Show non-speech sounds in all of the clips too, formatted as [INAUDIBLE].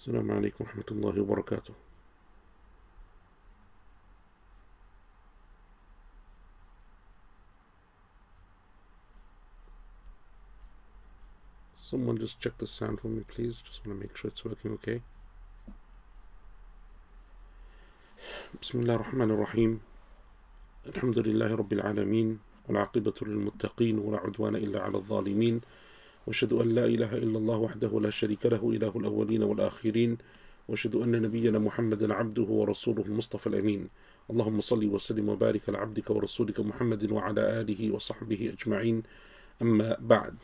السلام عليكم ورحمة الله وبركاته. Someone just check the sound for me please. Just want to make sure it's working okay. بسم الله الرحمن الرحيم الحمد لله رب العالمين والعاقبة للمتقين ولا عدوان إلا على الظالمين واشهد أن لا إله إلا الله وحده لا شريك له إله الأولين والآخرين واشهد أن نبينا محمدا عبده ورسوله المصطفى الأمين اللهم صل وسلم وبارك على عبدك ورسولك محمد وعلى آله وصحبه أجمعين أما بعد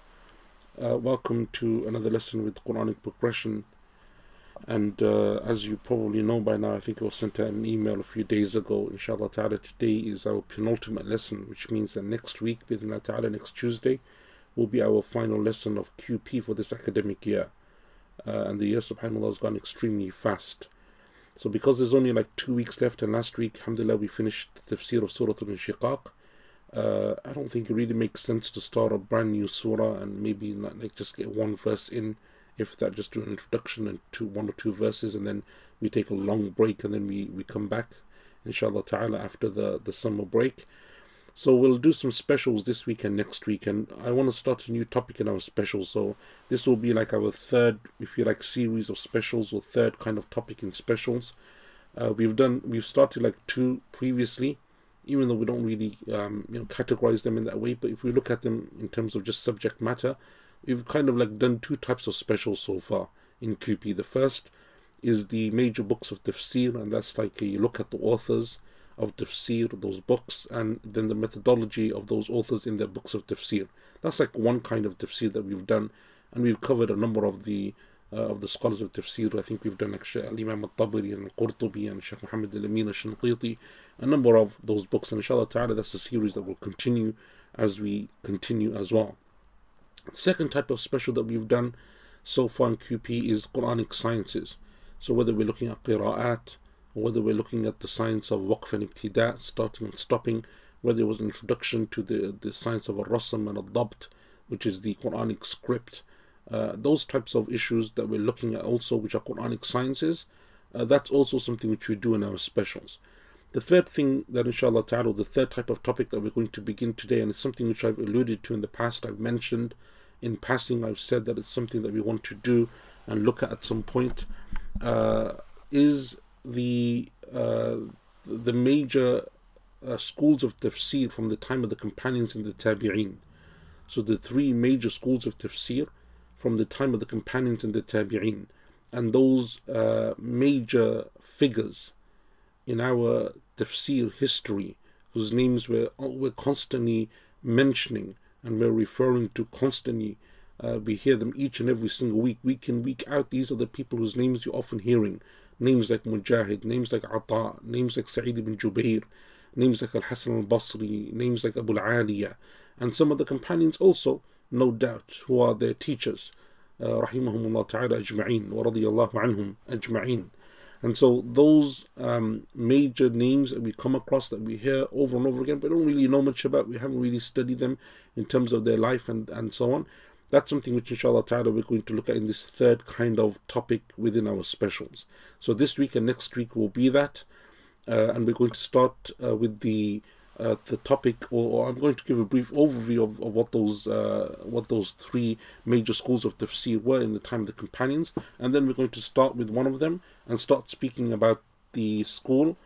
uh, Welcome to another lesson with Quranic progression and uh, as you probably know by now I think I was sent an email a few days ago inshallah ta'ala today is our penultimate lesson which means that next week ta'ala next Tuesday will be our final lesson of QP for this academic year uh, and the year subhanallah has gone extremely fast so because there's only like two weeks left and last week alhamdulillah we finished the tafsir of surah al-inshiqaq uh, I don't think it really makes sense to start a brand new surah and maybe not like just get one verse in, if that just do an introduction and two one or two verses and then we take a long break and then we, we come back inshallah ta'ala after the, the summer break. So we'll do some specials this week and next week and I want to start a new topic in our specials. So this will be like our third, if you like, series of specials or third kind of topic in specials. Uh, we've done we've started like two previously even though we don't really um, you know categorize them in that way but if we look at them in terms of just subject matter we've kind of like done two types of specials so far in QP the first is the major books of tafsir and that's like a look at the authors of tafsir those books and then the methodology of those authors in their books of tafsir that's like one kind of tafsir that we've done and we've covered a number of the uh, of the scholars of tafsir. I think we've done like Imam al-Tabari and al-Qurtubi and Sheikh Muhammad al-Amin al-Shanqiti, a number of those books. And inshallah ta'ala, that's a series that will continue as we continue as well. The second type of special that we've done so far in QP is Quranic sciences. So whether we're looking at qira'at, whether we're looking at the science of waqf and ibtida, starting and stopping, whether it was an introduction to the, the science of al-rasm and al-dabt, which is the Quranic script, uh, those types of issues that we're looking at also, which are Quranic sciences, uh, that's also something which we do in our specials. The third thing that inshallah ta'ala, the third type of topic that we're going to begin today, and it's something which I've alluded to in the past, I've mentioned in passing, I've said that it's something that we want to do and look at at some point, uh, is the uh, the major uh, schools of tafsir from the time of the companions and the tabi'een. So the three major schools of tafsir from the time of the companions and the tabi'een and those uh, major figures in our tafsir history whose names we're, we're constantly mentioning and we're referring to constantly uh, we hear them each and every single week week in week out. These are the people whose names you're often hearing names like Mujahid names like Ata names like Sa'id ibn Jubair names like Al-Hasan al-Basri names like Abu al-Aliya and some of the companions also no doubt, who are their teachers. Uh, rahimahumullah ta'ala ajma'in wa radiyallahu anhum ajma'in. And so those um, major names that we come across that we hear over and over again, but don't really know much about, we haven't really studied them in terms of their life and, and so on. That's something which inshallah ta'ala we're going to look at in this third kind of topic within our specials. So this week and next week will be that. Uh, and we're going to start uh, with the uh, the topic, or, or, I'm going to give a brief overview of, of what those uh, what those three major schools of tafsir were in the time of the companions, and then we're going to start with one of them and start speaking about the school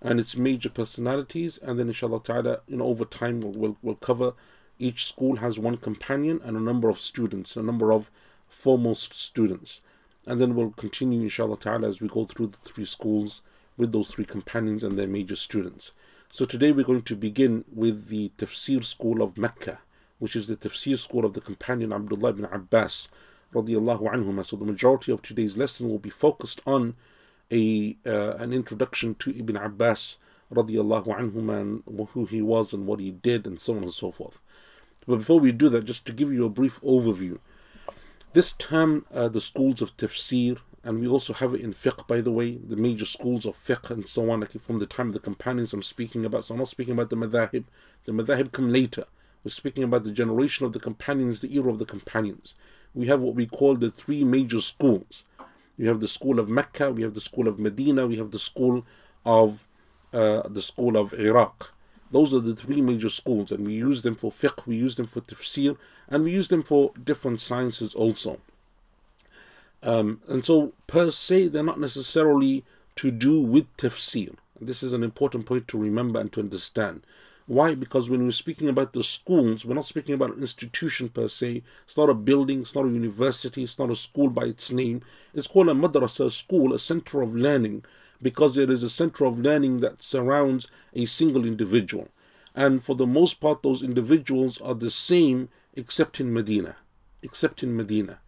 and its major personalities, and then inshallah ta'ala, you know, over time we'll, we'll, we'll cover each school has one companion and a number of students, a number of foremost students, and then we'll continue inshallah ta'ala as we go through the three schools with those three companions and their major students. So today we're going to begin with the Tafsir school of Mecca, which is the Tafsir school of the companion Abdullah ibn Abbas. So the majority of today's lesson will be focused on a uh, an introduction to Ibn Abbas radiallahu and who he was and what he did and so on and so forth. But before we do that, just to give you a brief overview. This term, uh, the schools of tafsir, and we also have it in fiqh, by the way, the major schools of fiqh and so on, like from the time of the companions I'm speaking about. So I'm not speaking about the madhahib. The madhahib come later. We're speaking about the generation of the companions, the era of the companions. We have what we call the three major schools. We have the school of Mecca, we have the school of Medina, we have the school of uh, the school of Iraq. Those are the three major schools, and we use them for fiqh, we use them for tafsir, and we use them for different sciences also. Um, and so, per se, they're not necessarily to do with tafsir. This is an important point to remember and to understand. Why? Because when we're speaking about the schools, we're not speaking about an institution per se. It's not a building, it's not a university, it's not a school by its name. It's called a madrasa, a school, a center of learning, because it is a center of learning that surrounds a single individual. And for the most part, those individuals are the same except in Medina. Except in Medina.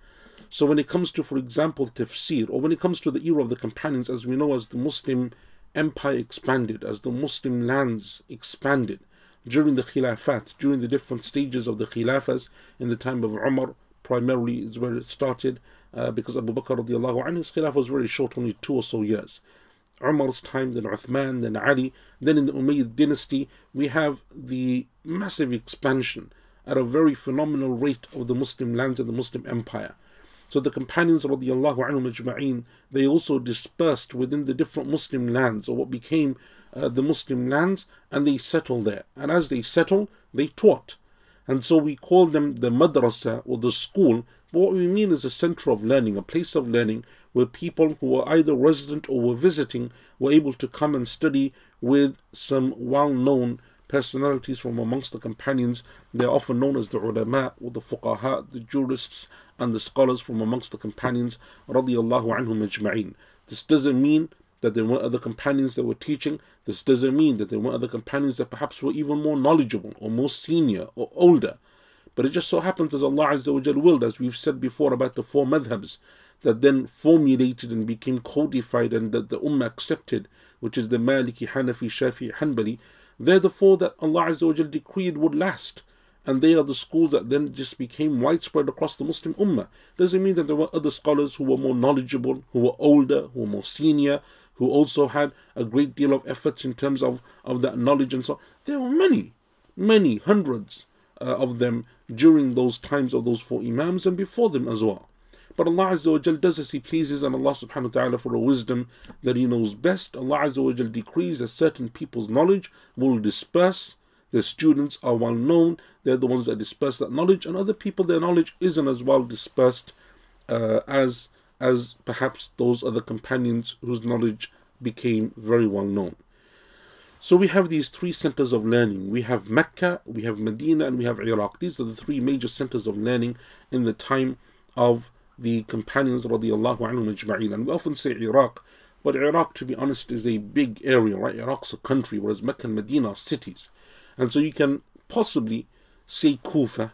So when it comes to, for example, tafsir, or when it comes to the era of the companions, as we know, as the Muslim empire expanded, as the Muslim lands expanded, during the Khilafat, during the different stages of the Khilafas in the time of Umar, primarily is where it started, uh, because Abu Bakr radiallahu anhu, his Khilafah was very short, only two or so years. Umar's time, then Uthman, then Ali, then in the Umayyad dynasty, we have the massive expansion at a very phenomenal rate of the Muslim lands and the Muslim empire. So the companions radiallahu anhum ajma'in, they also dispersed within the different Muslim lands or what became uh, the Muslim lands and they settled there. And as they settled, they taught. And so we call them the madrasa or the school. But what we mean is a center of learning, a place of learning where people who were either resident or were visiting were able to come and study with some well known personalities from amongst the companions. They're often known as the ulama or the fuqaha, the jurists and the scholars from amongst the companions. This doesn't mean that there weren't other companions that were teaching. This doesn't mean that there weren't other companions that perhaps were even more knowledgeable or more senior or older. But it just so happens as Allah Azza wa willed, as we've said before about the four madhabs that then formulated and became codified and that the Ummah accepted, which is the Maliki, Hanafi, Shafi, Hanbali. They're the four that Allah Azza decreed would last. And they are the schools that then just became widespread across the Muslim Ummah. Doesn't mean that there were other scholars who were more knowledgeable, who were older, who were more senior, who also had a great deal of efforts in terms of, of that knowledge and so on. There were many, many hundreds uh, of them during those times of those four Imams and before them as well. But Allah Azza wa Jal does as He pleases, and Allah subhanahu wa ta'ala, for a wisdom that He knows best, Allah Azza wa Jal decrees that certain people's knowledge will disperse. Their students are well known, they're the ones that disperse that knowledge, and other people, their knowledge isn't as well dispersed uh, as as perhaps those other companions whose knowledge became very well known. So we have these three centers of learning. We have Mecca, we have Medina, and we have Iraq. These are the three major centers of learning in the time of the companions radiallahu anhum ajma'in. And we often say Iraq, but Iraq, to be honest, is a big area, right? Iraq's a country, whereas Mecca and Medina are cities. And so you can possibly say Kufa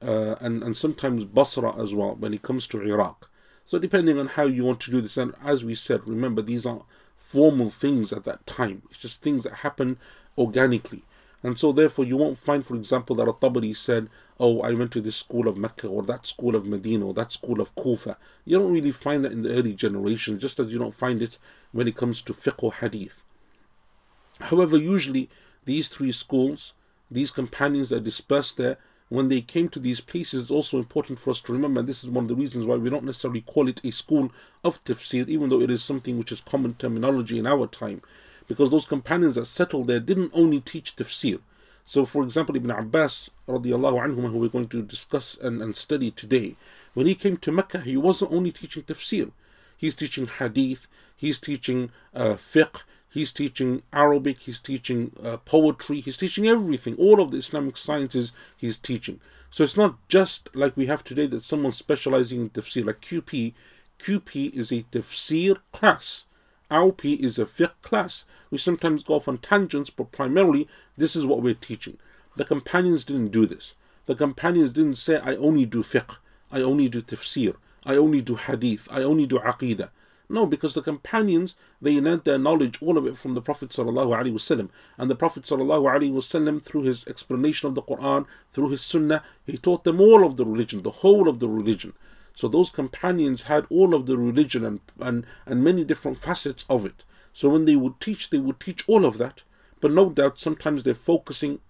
uh, and, and sometimes Basra as well when it comes to Iraq. So depending on how you want to do this, and as we said, remember these are formal things at that time. It's just things that happen organically. And so therefore you won't find, for example, that a Tabi'i said, Oh, I went to this school of Mecca or that school of Medina or that school of Kufa. You don't really find that in the early generations, just as you don't find it when it comes to fiqh or hadith. However, usually these three schools, these companions are dispersed there, when they came to these places, it's also important for us to remember, and this is one of the reasons why we don't necessarily call it a school of tafsir, even though it is something which is common terminology in our time, because those companions that settled there didn't only teach tafsir. So, for example, Ibn Abbas, radiallahu who we're going to discuss and, and study today, when he came to Mecca, he wasn't only teaching tafsir, he's teaching hadith, he's teaching uh, fiqh, He's teaching Arabic, he's teaching uh, poetry, he's teaching everything. All of the Islamic sciences he's teaching. So it's not just like we have today that someone's specializing in tafsir, like QP. QP is a tafsir class. RP is a fiqh class. We sometimes go off on tangents, but primarily this is what we're teaching. The companions didn't do this. The companions didn't say, I only do fiqh, I only do tafsir, I only do hadith, I only do aqidah. No, because the companions they learned their knowledge, all of it from the Prophet ﷺ. And the Prophet ﷺ, through his explanation of the Quran, through his Sunnah, he taught them all of the religion, the whole of the religion. So those companions had all of the religion and, and, and many different facets of it. So when they would teach, they would teach all of that. But no doubt sometimes they're focusing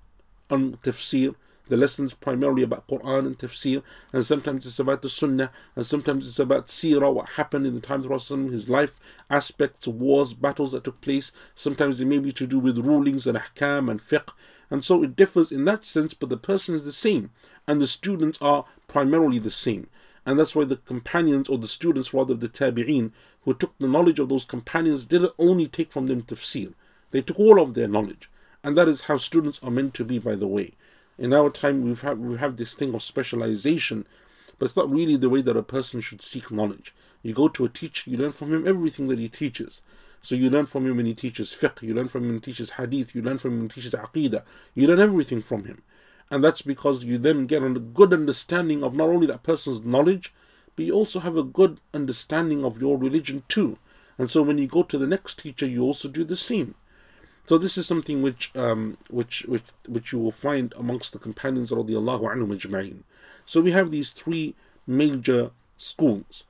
on tafsir, the lessons primarily about Quran and tafsir, and sometimes it's about the Sunnah, and sometimes it's about seerah, what happened in the times of Rasul, his life, aspects, wars, battles that took place. Sometimes it may be to do with rulings and ahkam and fiqh, and so it differs in that sense, but the person is the same, and the students are primarily the same. And that's why the companions, or the students rather, the tabi'een, who took the knowledge of those companions, didn't only take from them tafsir, they took all of their knowledge. And that is how students are meant to be, by the way. In our time, we've had, we have this thing of specialization, but it's not really the way that a person should seek knowledge. You go to a teacher, you learn from him everything that he teaches. So you learn from him when he teaches fiqh, you learn from him when he teaches hadith, you learn from him when he teaches aqidah, you learn everything from him. And that's because you then get a good understanding of not only that person's knowledge, but you also have a good understanding of your religion too. And so when you go to the next teacher, you also do the same. So this is something which um, which which which you will find amongst the companions radiallahu anhum. So we have these three major schools.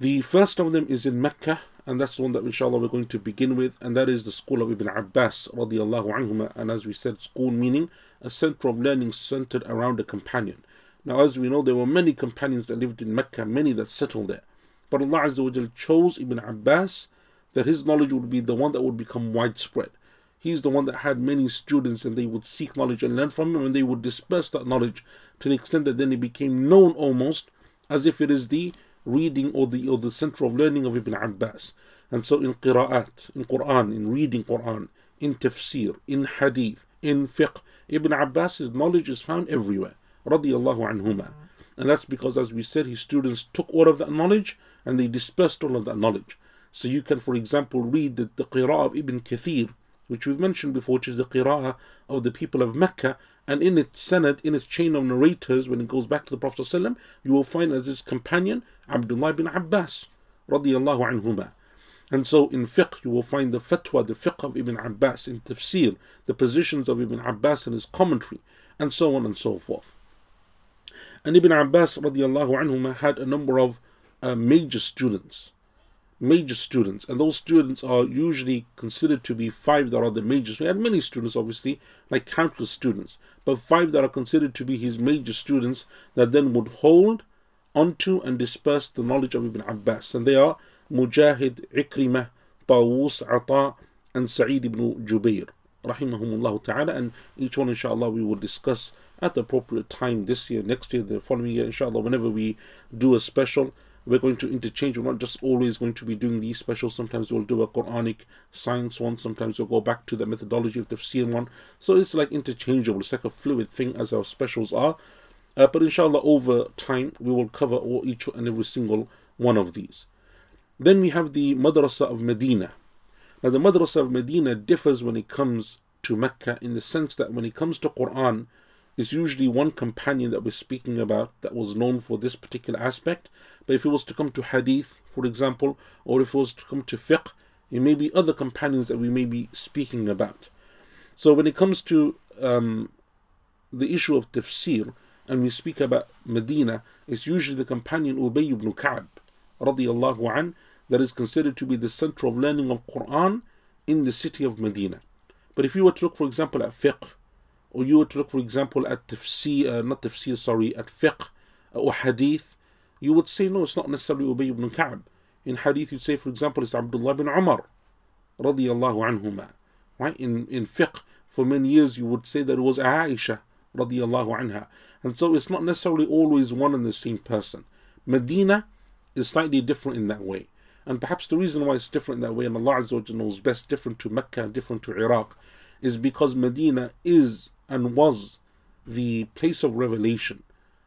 The first of them is in Mecca, and that's the one that inshallah we're going to begin with, and that is the school of Ibn Abbas radiallahu anhuma, and as we said, school meaning a center of learning centered around a companion. Now, as we know, there were many companions that lived in Mecca, many that settled there. But Allah Azza chose Ibn Abbas that his knowledge would be the one that would become widespread. He's the one that had many students and they would seek knowledge and learn from him and they would disperse that knowledge to the extent that then it became known almost as if it is the reading or the or the center of learning of Ibn Abbas. And so in qira'at, in Quran, in reading Quran, in tafsir, in hadith, in fiqh, Ibn Abbas's knowledge is found everywhere. Radiallahu anhuma. And that's because as we said, his students took all of that knowledge and they dispersed all of that knowledge. So you can, for example, read the, the Qira'ah of Ibn Kathir, which we've mentioned before, which is the Qira'ah of the people of Mecca, and in its sanad, in its chain of narrators, when it goes back to the Prophet ﷺ, you will find as his companion Abdullah ibn Abbas, radiallahu anhuma. And so in fiqh, you will find the fatwa, the fiqh of Ibn Abbas, in tafsir, the positions of Ibn Abbas and his commentary, and so on and so forth. And Ibn Abbas radiallahu anhuma had a number of uh, major students major students, and those students are usually considered to be five that are the majors. We had many students, obviously, like countless students, but five that are considered to be his major students that then would hold onto and disperse the knowledge of Ibn Abbas, and they are Mujahid, Ikrimah, Tawus, Ata, and Sa'id ibn Jubair, rahimahumullah ta'ala, and each one, inshallah, we will discuss at the appropriate time this year, next year, the following year, inshallah, whenever we do a special we're going to interchange. We're not just always going to be doing these specials. Sometimes we'll do a Quranic science one. Sometimes we'll go back to the methodology of the tafsir one. So it's like interchangeable. It's like a fluid thing as our specials are. Uh, but inshallah, over time, we will cover all, each and every single one of these. Then we have the Madrasa of Medina. Now, the Madrasa of Medina differs when it comes to Mecca in the sense that when it comes to Quran, it's usually one companion that we're speaking about that was known for this particular aspect. But if it was to come to hadith, for example, or if it was to come to fiqh, it may be other companions that we may be speaking about. So when it comes to um, the issue of tafsir, and we speak about Medina, it's usually the companion Ubay ibn Ka'b, an, that is considered to be the center of learning of Quran in the city of Medina. But if you were to look, for example, at fiqh, or you were to look, for example, at tafsir, uh, not tafsir, sorry, at fiqh or hadith, you would say, no, it's not necessarily Ubay ibn Ka'b. In hadith, you'd say, for example, it's Abdullah ibn Umar, radiallahu anhuma. Right? In, in fiqh, for many years, you would say that it was Aisha, radiallahu anha. And so it's not necessarily always one and the same person. Medina is slightly different in that way. And perhaps the reason why it's different in that way, and Allah Azza wa knows best, different to Mecca, different to Iraq, is because Medina is and was the place of revelation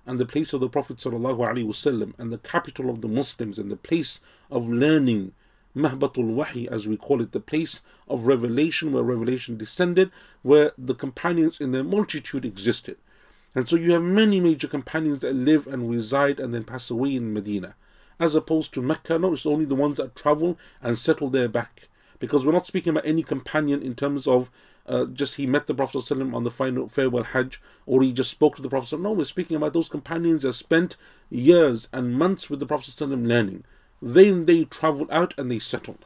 and the place of the Prophet وسلم, and the capital of the Muslims and the place of learning, Mahbatul Wahi as we call it, the place of revelation where revelation descended, where the companions in their multitude existed. And so you have many major companions that live and reside and then pass away in Medina. As opposed to Mecca, no, it's only the ones that travel and settle there back. Because we're not speaking about any companion in terms of uh, just he met the Prophet ﷺ on the final farewell Hajj, or he just spoke to the Prophet. ﷺ. No, we're speaking about those companions that spent years and months with the Prophet ﷺ learning. Then they traveled out and they settled.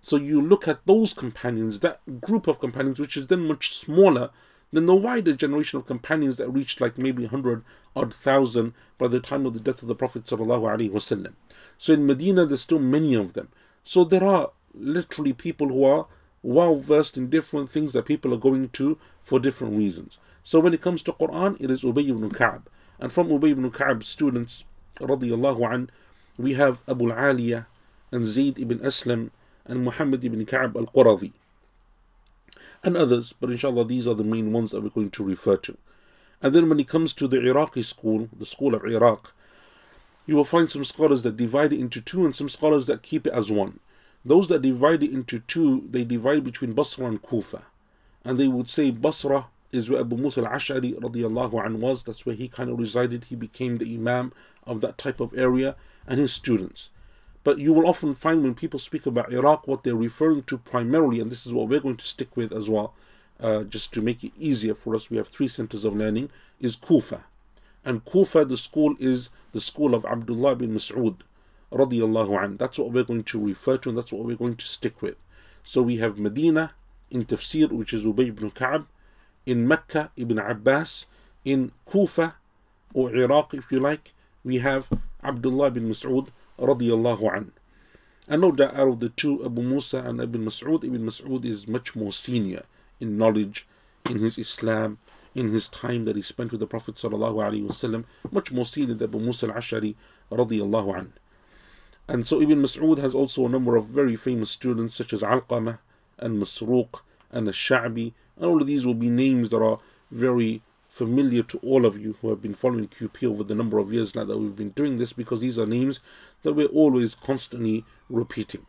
So you look at those companions, that group of companions, which is then much smaller than the wider generation of companions that reached like maybe 100 odd thousand by the time of the death of the Prophet. ﷺ. So in Medina, there's still many of them. So there are literally people who are well versed in different things that people are going to for different reasons. So when it comes to Quran, it is Ubay ibn Ka'b. And from Ubay ibn Ka'b's students, an, we have Abu al-Aliya and Zayd ibn Aslam and Muhammad ibn Ka'b al-Quradi and others, but inshallah these are the main ones that we're going to refer to. And then when it comes to the Iraqi school, the school of Iraq, you will find some scholars that divide it into two and some scholars that keep it as one. Those that divide it into two, they divide between Basra and Kufa. And they would say Basra is where Abu Musa al-Ash'ari radiallahu was. That's where he kind of resided. He became the imam of that type of area and his students. But you will often find when people speak about Iraq, what they're referring to primarily, and this is what we're going to stick with as well, uh, just to make it easier for us, we have three centers of learning, is Kufa. And Kufa, the school is the school of Abdullah bin Mas'ud, radiallahu an. That's what we're going to refer to, and that's what we're going to stick with. So we have Medina in Tafsir, which is Ubay ibn Ka'b, in Mecca, Ibn Abbas, in Kufa, or Iraq if you like, we have Abdullah bin Mas'ud, radiallahu an. And no doubt out of the two, Abu Musa and Ibn Mas'ud, Ibn Mas'ud is much more senior in knowledge, in his Islam, in his time that he spent with the Prophet sallallahu alaihi wasallam, much more senior than Abu Musa al-Ash'ari radiallahu an. And so Ibn Mas'ud has also a number of very famous students such as Alqamah and Masruq and Al-Sha'bi and all of these will be names that are very familiar to all of you who have been following QP over the number of years now that we've been doing this because these are names that we're always constantly repeating.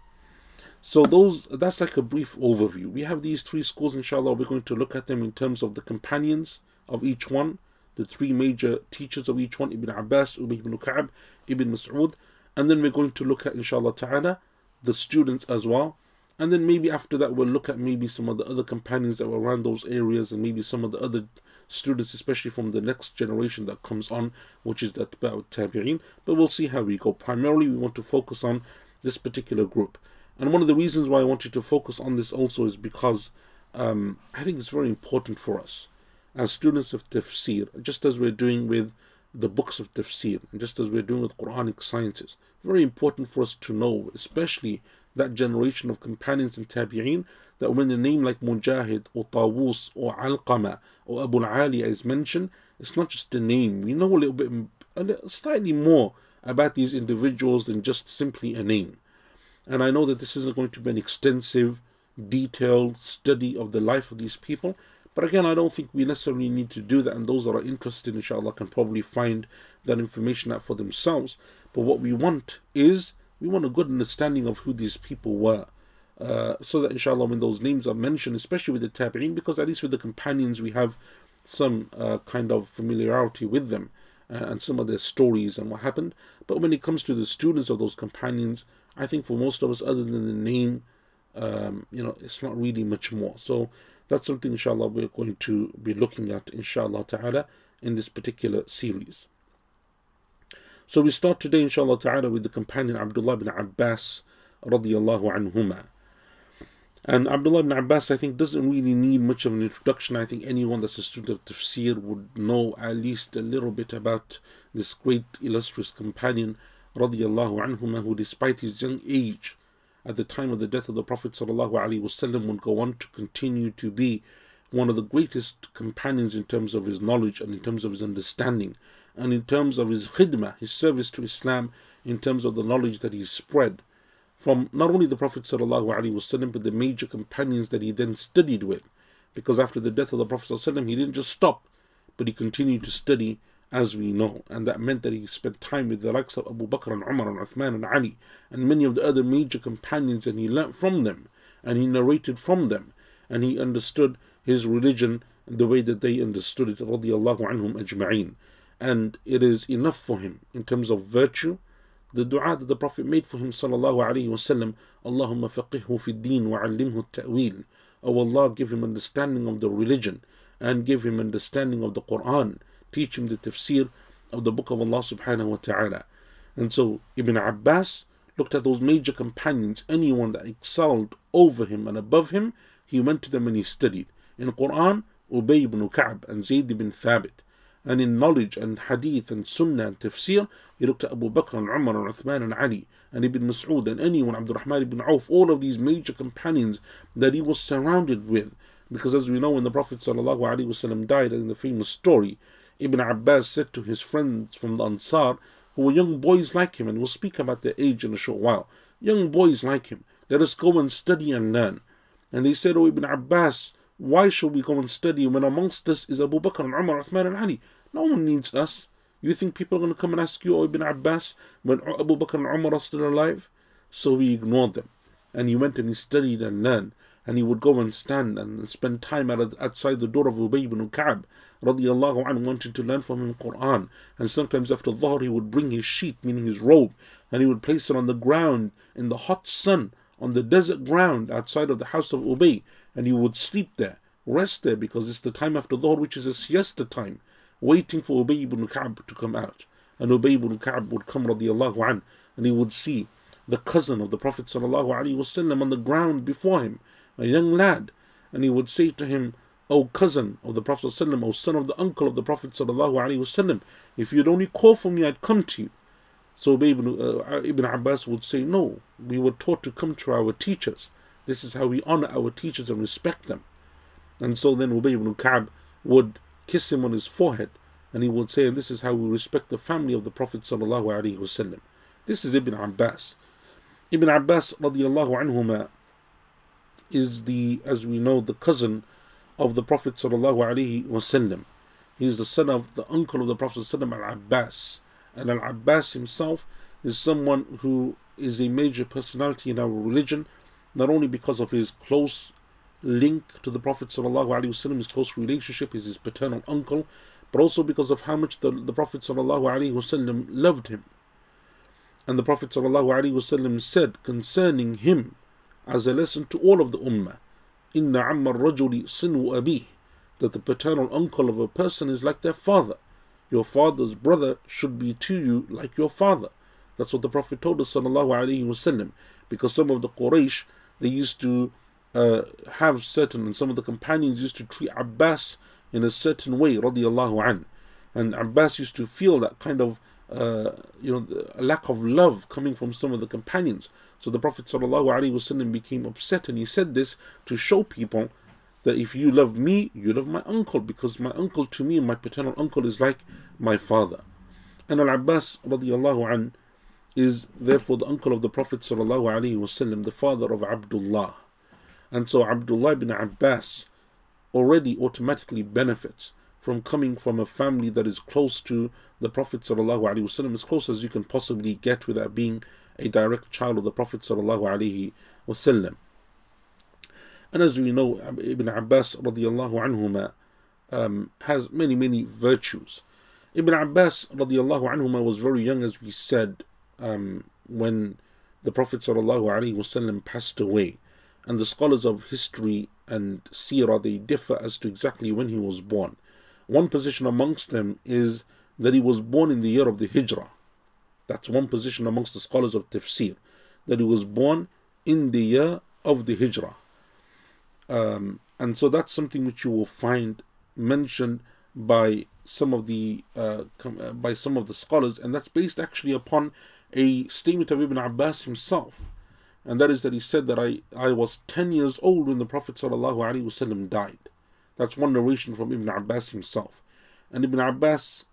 So those that's like a brief overview. We have these three schools, inshallah. We're going to look at them in terms of the companions of each one, the three major teachers of each one, Ibn Abbas, Ubay ibn Ka'b, Ibn Mas'ud, and then we're going to look at, inshallah ta'ala, the students as well. And then maybe after that we'll look at maybe some of the other companions that were around those areas and maybe some of the other students, especially from the next generation that comes on, which is the Atba' Tabi'in. But we'll see how we go. Primarily, we want to focus on this particular group. And one of the reasons why I wanted to focus on this also is because um, I think it's very important for us as students of tafsir, just as we're doing with the books of tafsir, just as we're doing with Quranic sciences. Very important for us to know, especially that generation of companions and tabi'een, that when a name like Mujahid or Tawus or Alqama or Abu Ali is mentioned, it's not just a name. We know a little bit, a little, slightly more about these individuals than just simply a name. And I know that this isn't going to be an extensive, detailed study of the life of these people. But again, I don't think we necessarily need to do that. And those that are interested, inshallah, can probably find that information out for themselves. But what we want is we want a good understanding of who these people were. Uh, so that inshallah when those names are mentioned, especially with the tabi'in, because at least with the companions we have some uh, kind of familiarity with them uh, and some of their stories and what happened. But when it comes to the students of those companions, I think for most of us, other than the name, um, you know, it's not really much more. So that's something inshallah we're going to be looking at inshallah ta'ala in this particular series. So we start today, inshallah ta'ala, with the companion Abdullah ibn Abbas radiallahu anhuma. And Abdullah ibn Abbas, I think, doesn't really need much of an introduction. I think anyone that's a student of tafsir would know at least a little bit about this great illustrious companion radiallahu anhuma, who despite his young age, at the time of the death of the Prophet wasallam, would go on to continue to be one of the greatest companions in terms of his knowledge and in terms of his understanding and in terms of his khidmah, his service to Islam, in terms of the knowledge that he spread from not only the Prophet ﷺ, but the major companions that he then studied with. Because after the death of the Prophet ﷺ, he didn't just stop, but he continued to study as we know. And that meant that he spent time with the likes of Abu Bakr and Umar and Uthman and Ali and many of the other major companions, and he learnt from them and he narrated from them and he understood his religion the way that they understood it. Radiallahu anhum ajma'een and it is enough for him in terms of virtue. The dua that the Prophet made for him, sallallahu alaihi wasallam, Allahumma faqihhu fi din wa allimhu ta'wil. Oh Allah, give him understanding of the religion and give him understanding of the Quran. Teach him the tafsir of the book of Allah subhanahu wa ta'ala. And so Ibn Abbas looked at those major companions, anyone that excelled over him and above him, he went to them and he studied. In Quran, Ubay ibn Ka'b and Zayd ibn Thabit. And in knowledge and hadith and sunnah and tafsir, he looked at Abu Bakr and Umar and Uthman and Ali and Ibn Mas'ud and anyone, Abdurrahman ibn Auf, all of these major companions that he was surrounded with. Because as we know, when the Prophet ﷺ died, in the famous story, Ibn Abbas said to his friends from the Ansar, who were young boys like him, and we'll speak about their age in a short while, young boys like him, let us go and study and learn. And they said, O Ibn Abbas, why should we go and study when amongst us is Abu Bakr and Umar, Uthman and Ali? No one needs us. You think people are going to come and ask you, O Ibn Abbas, when Abu Bakr and Umar are still alive? So he ignored them. And he went and he studied and learned. And he would go and stand and spend time outside the door of Ubay ibn Ka'b, radiallahu anhu, wanting to learn from him Quran. And sometimes after Dhuhr, he would bring his sheet, meaning his robe, and he would place it on the ground in the hot sun, on the desert ground outside of the house of Ubay, and he would sleep there, rest there, because it's the time after Dhuhr, which is a siesta time waiting for Ubay ibn Ka'b to come out. And Ubay ibn Ka'b would come radiallahu an, and he would see the cousin of the Prophet sallallahu alaihi wasallam on the ground before him, a young lad, and he would say to him, O cousin of the Prophet O son of the uncle of the Prophet if you'd only call for me, I'd come to you. So ibn, uh, ibn Abbas would say, No, we were taught to come to our teachers. This is how we honor our teachers and respect them. And so then Ubay ibn Ka'b would kiss him on his forehead, and he would say, and this is how we respect the family of the Prophet Sallallahu Alaihi wasallam. This is Ibn Abbas. Ibn Abbas radiallahu is the, as we know, the cousin of the Prophet wasallam. He is the son of the uncle of the Prophet wasallam, Al-Abbas. And Al-Abbas himself is someone who is a major personality in our religion, not only because of his close link to the Prophet ﷺ, his close relationship, is his paternal uncle, but also because of how much the, the Prophet ﷺ loved him. And the Prophet ﷺ said concerning him, as a lesson to all of the Ummah, إِنَّ عَمَّ الرَّجُلِ صِنُوا أَبِيهِ That the paternal uncle of a person is like their father. Your father's brother should be to you like your father. That's what the Prophet told us, sallallahu because some of the Quraysh, they used to uh, have certain, and some of the companions used to treat Abbas in a certain way, radiallahu an. And Abbas used to feel that kind of, uh, you know, lack of love coming from some of the companions. So the Prophet ﷺ became upset and he said this to show people that if you love me, you love my uncle, because my uncle to me, my paternal uncle, is like my father. And Al Abbas radiallahu an is therefore the uncle of the Prophet ﷺ, the father of Abdullah. And so Abdullah ibn Abbas already automatically benefits from coming from a family that is close to the Prophet ﷺ, as close as you can possibly get without being a direct child of the Prophet sallallahu alaihi wasallam, And as we know, Ibn Abbas radiallahu anhuma um, has many, many virtues. Ibn Abbas radiallahu anhuma was very young, as we said, um, when the Prophet sallallahu alaihi wasallam passed away and the scholars of history and seerah they differ as to exactly when he was born. One position amongst them is that he was born in the year of the Hijrah. That's one position amongst the scholars of tafsir, that he was born in the year of the Hijrah. Um, and so that's something which you will find mentioned by some of the uh, uh by some of the scholars, and that's based actually upon a statement of Ibn Abbas himself and that is that he said that I, I was 10 years old when the Prophet ﷺ died. That's one narration from Ibn Abbas himself. And Ibn Abbas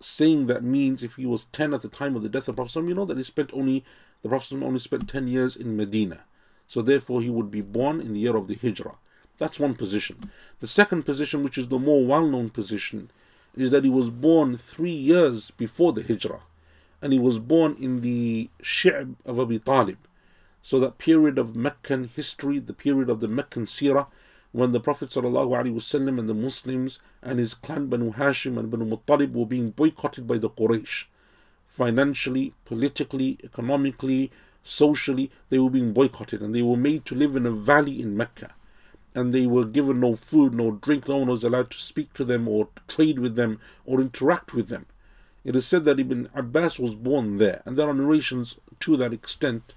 saying that means if he was 10 at the time of the death of Prophet, you know that he spent only, the Prophet only spent 10 years in Medina. So therefore he would be born in the year of the Hijrah. That's one position. The second position, which is the more well-known position, is that he was born three years before the Hijrah. And he was born in the Shi'b of Abi Talib. So that period of Meccan history, the period of the Meccan seerah, when the Prophet ﷺ and the Muslims and his clan Banu Hashim and Banu Muttalib were being boycotted by the Quraysh. Financially, politically, economically, socially, they were being boycotted and they were made to live in a valley in Mecca. And they were given no food, no drink, no one was allowed to speak to them or trade with them or interact with them. It is said that Ibn Abbas was born there, and there are narrations to that extent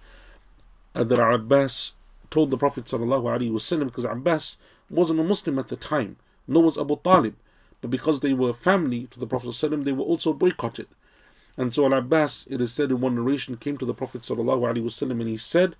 that Abbas told the Prophet وسلم, because Abbas wasn't a Muslim at the time. nor was Abu Talib. But because they were family to the Prophet ﷺ, they were also boycotted. And so Al Abbas, it is said in one narration, came to the Prophet ﷺ and he said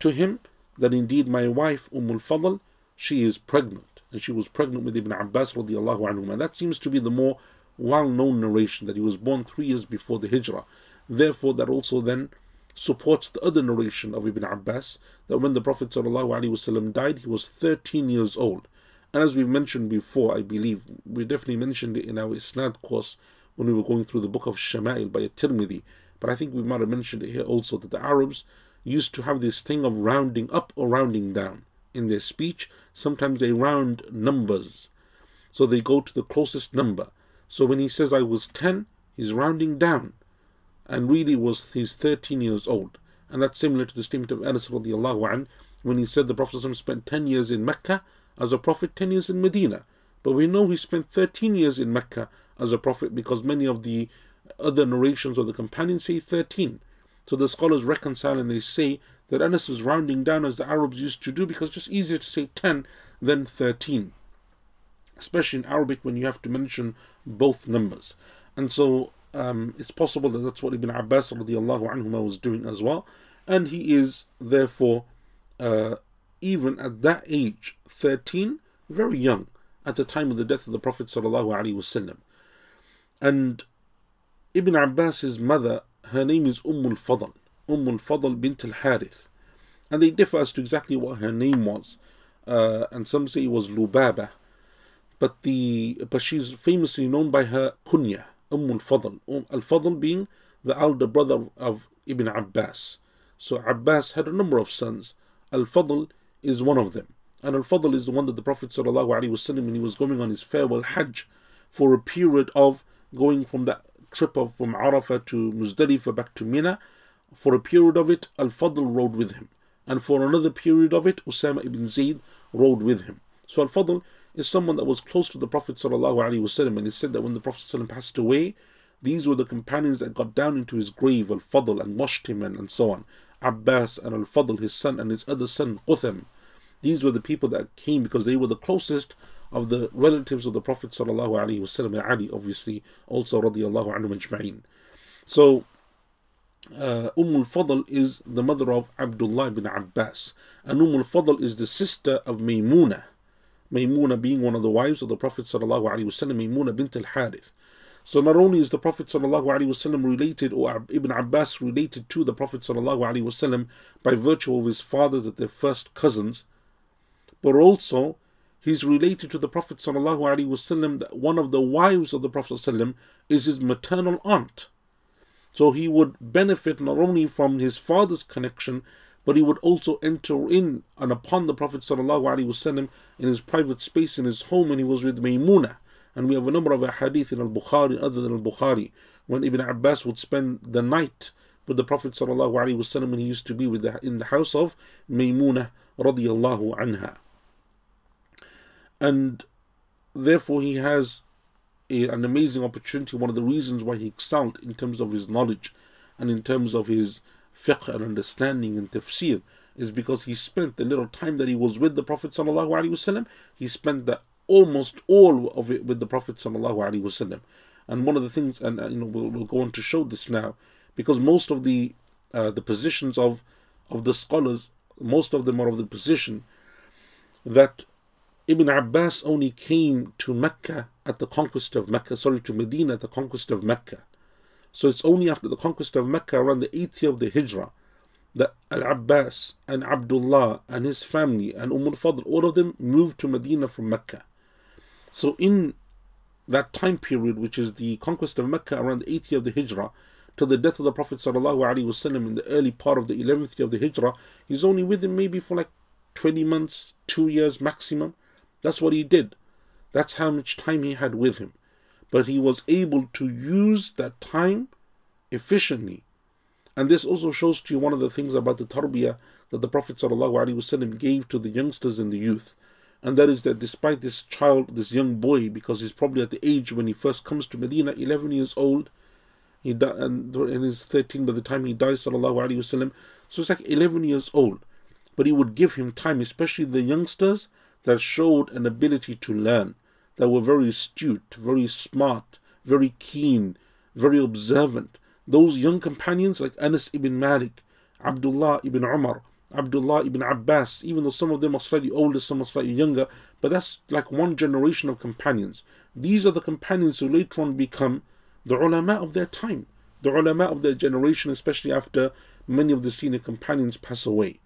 to him that indeed my wife, Umm al Fadl, she is pregnant. And she was pregnant with Ibn Abbas radiallahu anhu. And that seems to be the more well known narration that he was born three years before the Hijrah. Therefore, that also then supports the other narration of Ibn Abbas that when the Prophet ﷺ died, he was 13 years old. And as we've mentioned before, I believe, we definitely mentioned it in our Isnad course when we were going through the book of Shama'il by Tirmidhi. But I think we might have mentioned it here also that the Arabs used to have this thing of rounding up or rounding down in their speech. Sometimes they round numbers. So they go to the closest number. So when he says I was 10, he's rounding down. And really was he's 13 years old. And that's similar to the statement of Anas radiallahu an, when he said the Prophet spent 10 years in Mecca as a prophet, 10 years in Medina. But we know he spent 13 years in Mecca as a prophet because many of the other narrations of the companions say 13. So the scholars reconcile and they say that Anas is rounding down as the Arabs used to do because it's just easier to say 10 than 13. Especially in Arabic when you have to mention both numbers. And so um, it's possible that that's what Ibn Abbas was doing as well. And he is therefore, uh, even at that age, 13, very young, at the time of the death of the Prophet wasallam. And Ibn Abbas's mother, her name is Umm al-Fadl, Umm al-Fadl bint al-Harith. And they differ as to exactly what her name was. Uh, and some say it was Lubaba. But the but she's famously known by her kunya, Umm al-Fadl. Al-Fadl being the elder brother of Ibn Abbas. So Abbas had a number of sons. Al-Fadl is one of them. And Al-Fadl is the one that the Prophet ﷺ, when he was going on his farewell Hajj for a period of going from that trip of from Arafah to Muzdalifah back to Mina, for a period of it, Al Fadl rode with him. And for another period of it, Usama ibn Zayd rode with him. So Al Fadl is someone that was close to the Prophet ﷺ, and he said that when the Prophet ﷺ passed away, these were the companions that got down into his grave, Al Fadl, and washed him, and, and so on. Abbas and Al Fadl, his son, and his other son, Qutham. These were the people that came because they were the closest of the relatives of the Prophet ﷺ, and Ali, obviously, also radiallahu anhu majma'in. So, uh, Umm al-Fadl is the mother of Abdullah ibn Abbas, and Umm al-Fadl is the sister of Maymuna. Maymuna being one of the wives of the Prophet sallallahu alaihi wasallam, Maymuna bint al-Harith. So not only is the Prophet sallallahu alaihi wasallam related, or Ibn Abbas related to the Prophet sallallahu alaihi wasallam by virtue of his father that they're first cousins, but also he's related to the Prophet sallallahu alaihi wasallam that one of the wives of the Prophet sallallahu is his maternal aunt. So he would benefit not only from his father's connection, but he would also enter in and upon the Prophet ﷺ in his private space in his home when he was with Maymuna. And we have a number of hadith in Al Bukhari, other than Al Bukhari, when Ibn Abbas would spend the night with the Prophet ﷺ when he used to be with the, in the house of Maymuna radiallahu anha. And therefore he has a, an amazing opportunity, one of the reasons why he excelled in terms of his knowledge and in terms of his fiqh and understanding and tafsir is because he spent the little time that he was with the Prophet ﷺ, he spent the, almost all of it with the Prophet ﷺ. And one of the things, and uh, you know, we'll, we'll go on to show this now, because most of the uh, the positions of of the scholars, most of them are of the position that Ibn Abbas only came to Mecca at the conquest of Mecca, sorry, to Medina at the conquest of Mecca. So it's only after the conquest of Mecca, around the 8th year of the Hijrah, that Al Abbas and Abdullah and his family and Umm al Fadl, all of them moved to Medina from Mecca. So in that time period, which is the conquest of Mecca around the 8th year of the Hijrah, to the death of the Prophet ﷺ in the early part of the 11th year of the Hijrah, he's only with him maybe for like 20 months, two years maximum. That's what he did. That's how much time he had with him. But he was able to use that time efficiently. And this also shows to you one of the things about the tarbiyah that the Prophet ﷺ gave to the youngsters and the youth. And that is that despite this child, this young boy, because he's probably at the age when he first comes to Medina, 11 years old, he di- and, and he's 13 by the time he dies, Wasallam. So it's like 11 years old. But he would give him time, especially the youngsters that showed an ability to learn that were very astute, very smart, very keen, very observant. Those young companions like Anas ibn Malik, Abdullah ibn Umar, Abdullah ibn Abbas, even though some of them are slightly older, some are slightly younger, but that's like one generation of companions. These are the companions who later on become the ulama of their time, the ulama of their generation, especially after many of the senior companions pass away.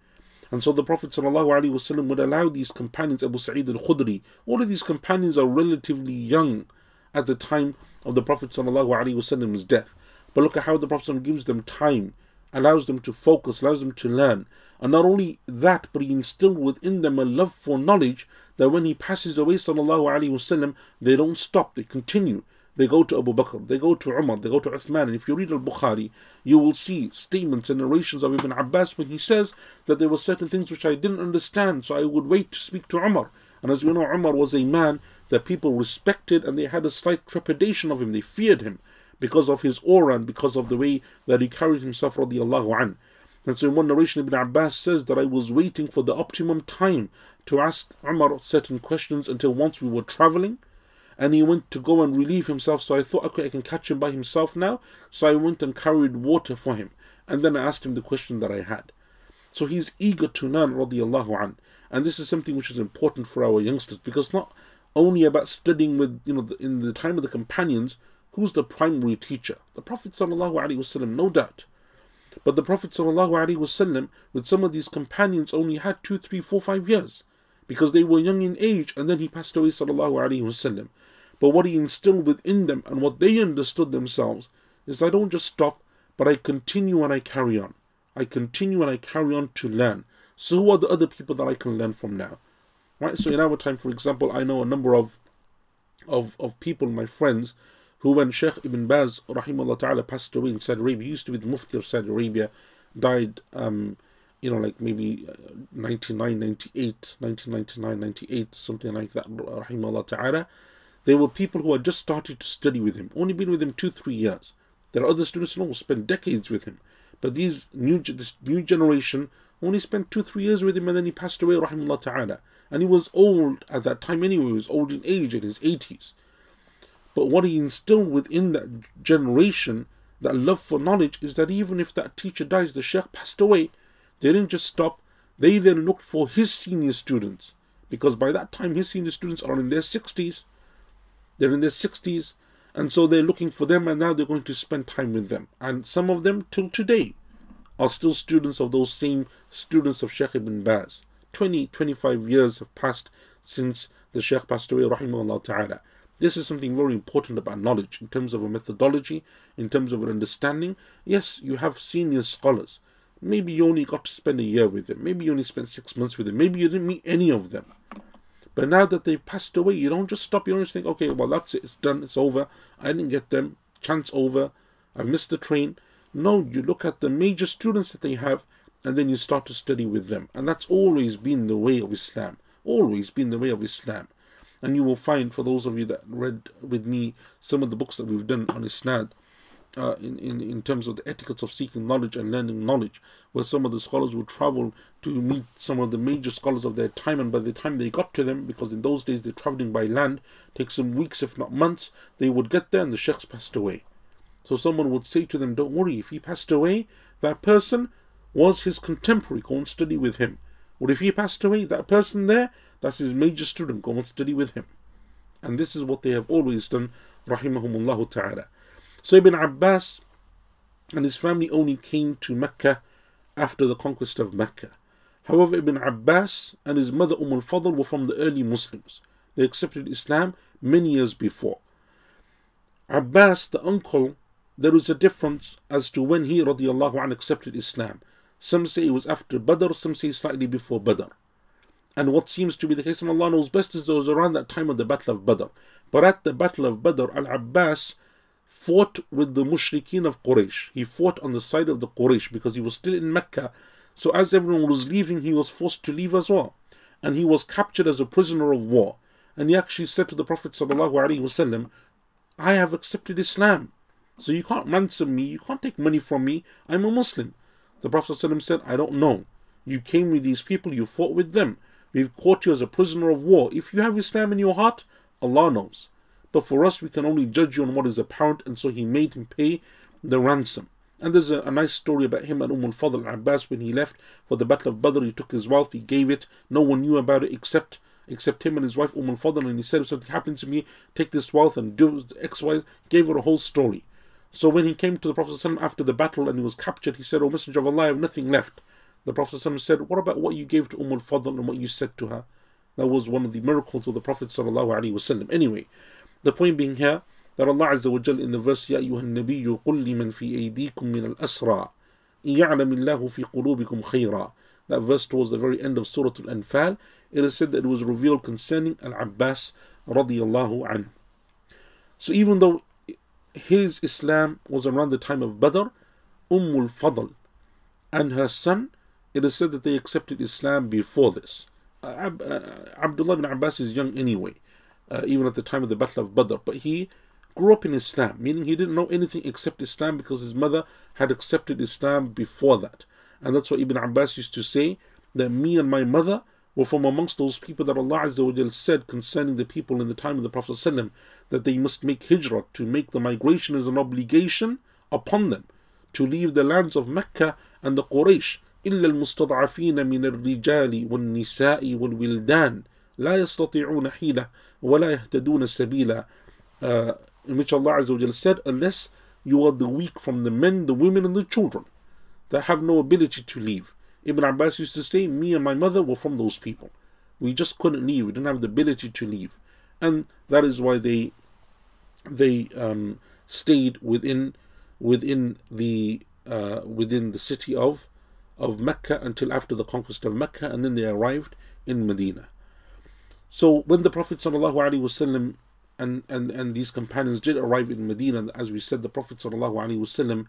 And so the Prophet ﷺ would allow these companions, Abu Sa'id al Khudri, all of these companions are relatively young at the time of the Prophet ﷺ's death. But look at how the Prophet gives them time, allows them to focus, allows them to learn. And not only that, but he instilled within them a love for knowledge that when he passes away, وسلم, they don't stop, they continue. They go to Abu Bakr, they go to Umar, they go to Uthman. And if you read Al Bukhari, you will see statements and narrations of Ibn Abbas when he says that there were certain things which I didn't understand, so I would wait to speak to Umar. And as we know, Umar was a man that people respected and they had a slight trepidation of him, they feared him because of his aura and because of the way that he carried himself, radiallahu an. And so in one narration, Ibn Abbas says that I was waiting for the optimum time to ask Umar certain questions until once we were traveling and he went to go and relieve himself. So I thought, okay, I can catch him by himself now. So I went and carried water for him. And then I asked him the question that I had. So he's eager to learn, radiallahu an. And this is something which is important for our youngsters because not only about studying with, you know, in the time of the companions, who's the primary teacher? The Prophet sallallahu alaihi wasallam, no doubt. But the Prophet ﷺ, with some of these companions, only had two, three, four, five years because they were young in age and then he passed away. ﷺ. But what he instilled within them and what they understood themselves is I don't just stop, but I continue and I carry on. I continue and I carry on to learn. So who are the other people that I can learn from now? Right? So in our time, for example, I know a number of of, of people, my friends, who when Sheikh Ibn Baz rahimahullah ta'ala passed away in Saudi Arabia, used to be the Mufti of Saudi Arabia, died um, you know, like maybe uh, 99, 98, 1999, 98, something like that, ta'ala. There were people who had just started to study with him, only been with him two, three years. There are other students who spent decades with him. But these new this new generation only spent two, three years with him and then he passed away, rahimahullah ta'ala. And he was old at that time anyway, he was old in age, in his 80s. But what he instilled within that generation, that love for knowledge, is that even if that teacher dies, the sheikh passed away, they didn't just stop. They then looked for his senior students. Because by that time, his senior students are in their 60s. They're in their 60s. And so they're looking for them, and now they're going to spend time with them. And some of them, till today, are still students of those same students of Sheikh ibn Baz. 20, 25 years have passed since the Sheikh passed away, rahimahullah ta'ala. This is something very important about knowledge in terms of a methodology, in terms of an understanding. Yes, you have senior scholars. Maybe you only got to spend a year with them. Maybe you only spent six months with them. Maybe you didn't meet any of them. But now that they've passed away, you don't just stop. You don't just think, okay, well, that's it. It's done. It's over. I didn't get them. Chance over. I've missed the train. No, you look at the major students that they have and then you start to study with them. And that's always been the way of Islam. Always been the way of Islam. And you will find, for those of you that read with me some of the books that we've done on Isnad, uh, in, in, in terms of the etiquettes of seeking knowledge and learning knowledge, where some of the scholars would travel to meet some of the major scholars of their time, and by the time they got to them, because in those days they're traveling by land, takes some weeks, if not months, they would get there and the sheikhs passed away. So someone would say to them, Don't worry, if he passed away, that person was his contemporary, go and study with him. Or if he passed away, that person there, that's his major student. Go and study with him. And this is what they have always done, rahimahumullah ta'ala. So Ibn Abbas and his family only came to Mecca after the conquest of Mecca. However, Ibn Abbas and his mother Umm al-Fadl were from the early Muslims. They accepted Islam many years before. Abbas, the uncle, there is a difference as to when he radiallahu anh, accepted Islam. Some say it was after Badr, some say slightly before Badr. And what seems to be the case, and Allah knows best, is it was around that time of the Battle of Badr. But at the Battle of Badr, Al Abbas fought with the mushrikeen of Quraysh. He fought on the side of the Quraysh because he was still in Mecca. So as everyone was leaving, he was forced to leave as well. And he was captured as a prisoner of war. And he actually said to the Prophet ﷺ, I have accepted Islam. So you can't ransom me, you can't take money from me, I'm a Muslim. The Prophet ﷺ said, I don't know. You came with these people, you fought with them. We've caught you as a prisoner of war. If you have Islam in your heart, Allah knows. But for us, we can only judge you on what is apparent, and so he made him pay the ransom. And there's a, a nice story about him and Umm al-Fadl Abbas when he left for the Battle of Badr. He took his wealth, he gave it. No one knew about it except except him and his wife Umm al-Fadl. And he said, if something happens to me, take this wealth and do X, Y. Gave her a whole story. So when he came to the Prophet after the battle and he was captured, he said, O Messenger of Allah, I have nothing left. The Prophet said, What about what you gave to Umm al-Fadl and what you said to her? That was one of the miracles of the Prophet. Anyway, the point being here, that Allah Azza wa Jal in the verse يا أيها النبي قل لمن في أيديكم من الأسرى إن يعلم الله في قلوبكم خيرا That verse towards the very end of Surah Al-Anfal it is said that it was revealed concerning Al-Abbas radiallahu anhu. So even though his Islam was around the time of Badr, Umm al-Fadl and her son, it is said that they accepted Islam before this. Uh, uh, Abdullah ibn Abbas is young anyway, uh, even at the time of the Battle of Badr, but he grew up in Islam, meaning he didn't know anything except Islam because his mother had accepted Islam before that. And that's what Ibn Abbas used to say that me and my mother were from amongst those people that Allah Azza said concerning the people in the time of the Prophet ﷺ, that they must make hijrah, to make the migration as an obligation upon them, to leave the lands of Mecca and the Quraysh, إلا المستضعفين من الرجال والنساء والولدان لا يستطيعون حيلة ولا يهتدون سبيلا uh, in which Allah Azza said, unless you are the weak from the men, the women, and the children that have no ability to leave. Ibn Abbas used to say, Me and my mother were from those people. We just couldn't leave. We didn't have the ability to leave. And that is why they they um, stayed within within the uh, within the city of of Mecca until after the conquest of Mecca, and then they arrived in Medina. So when the Prophet ﷺ and, and, and these companions did arrive in Medina. As we said, the Prophet ﷺ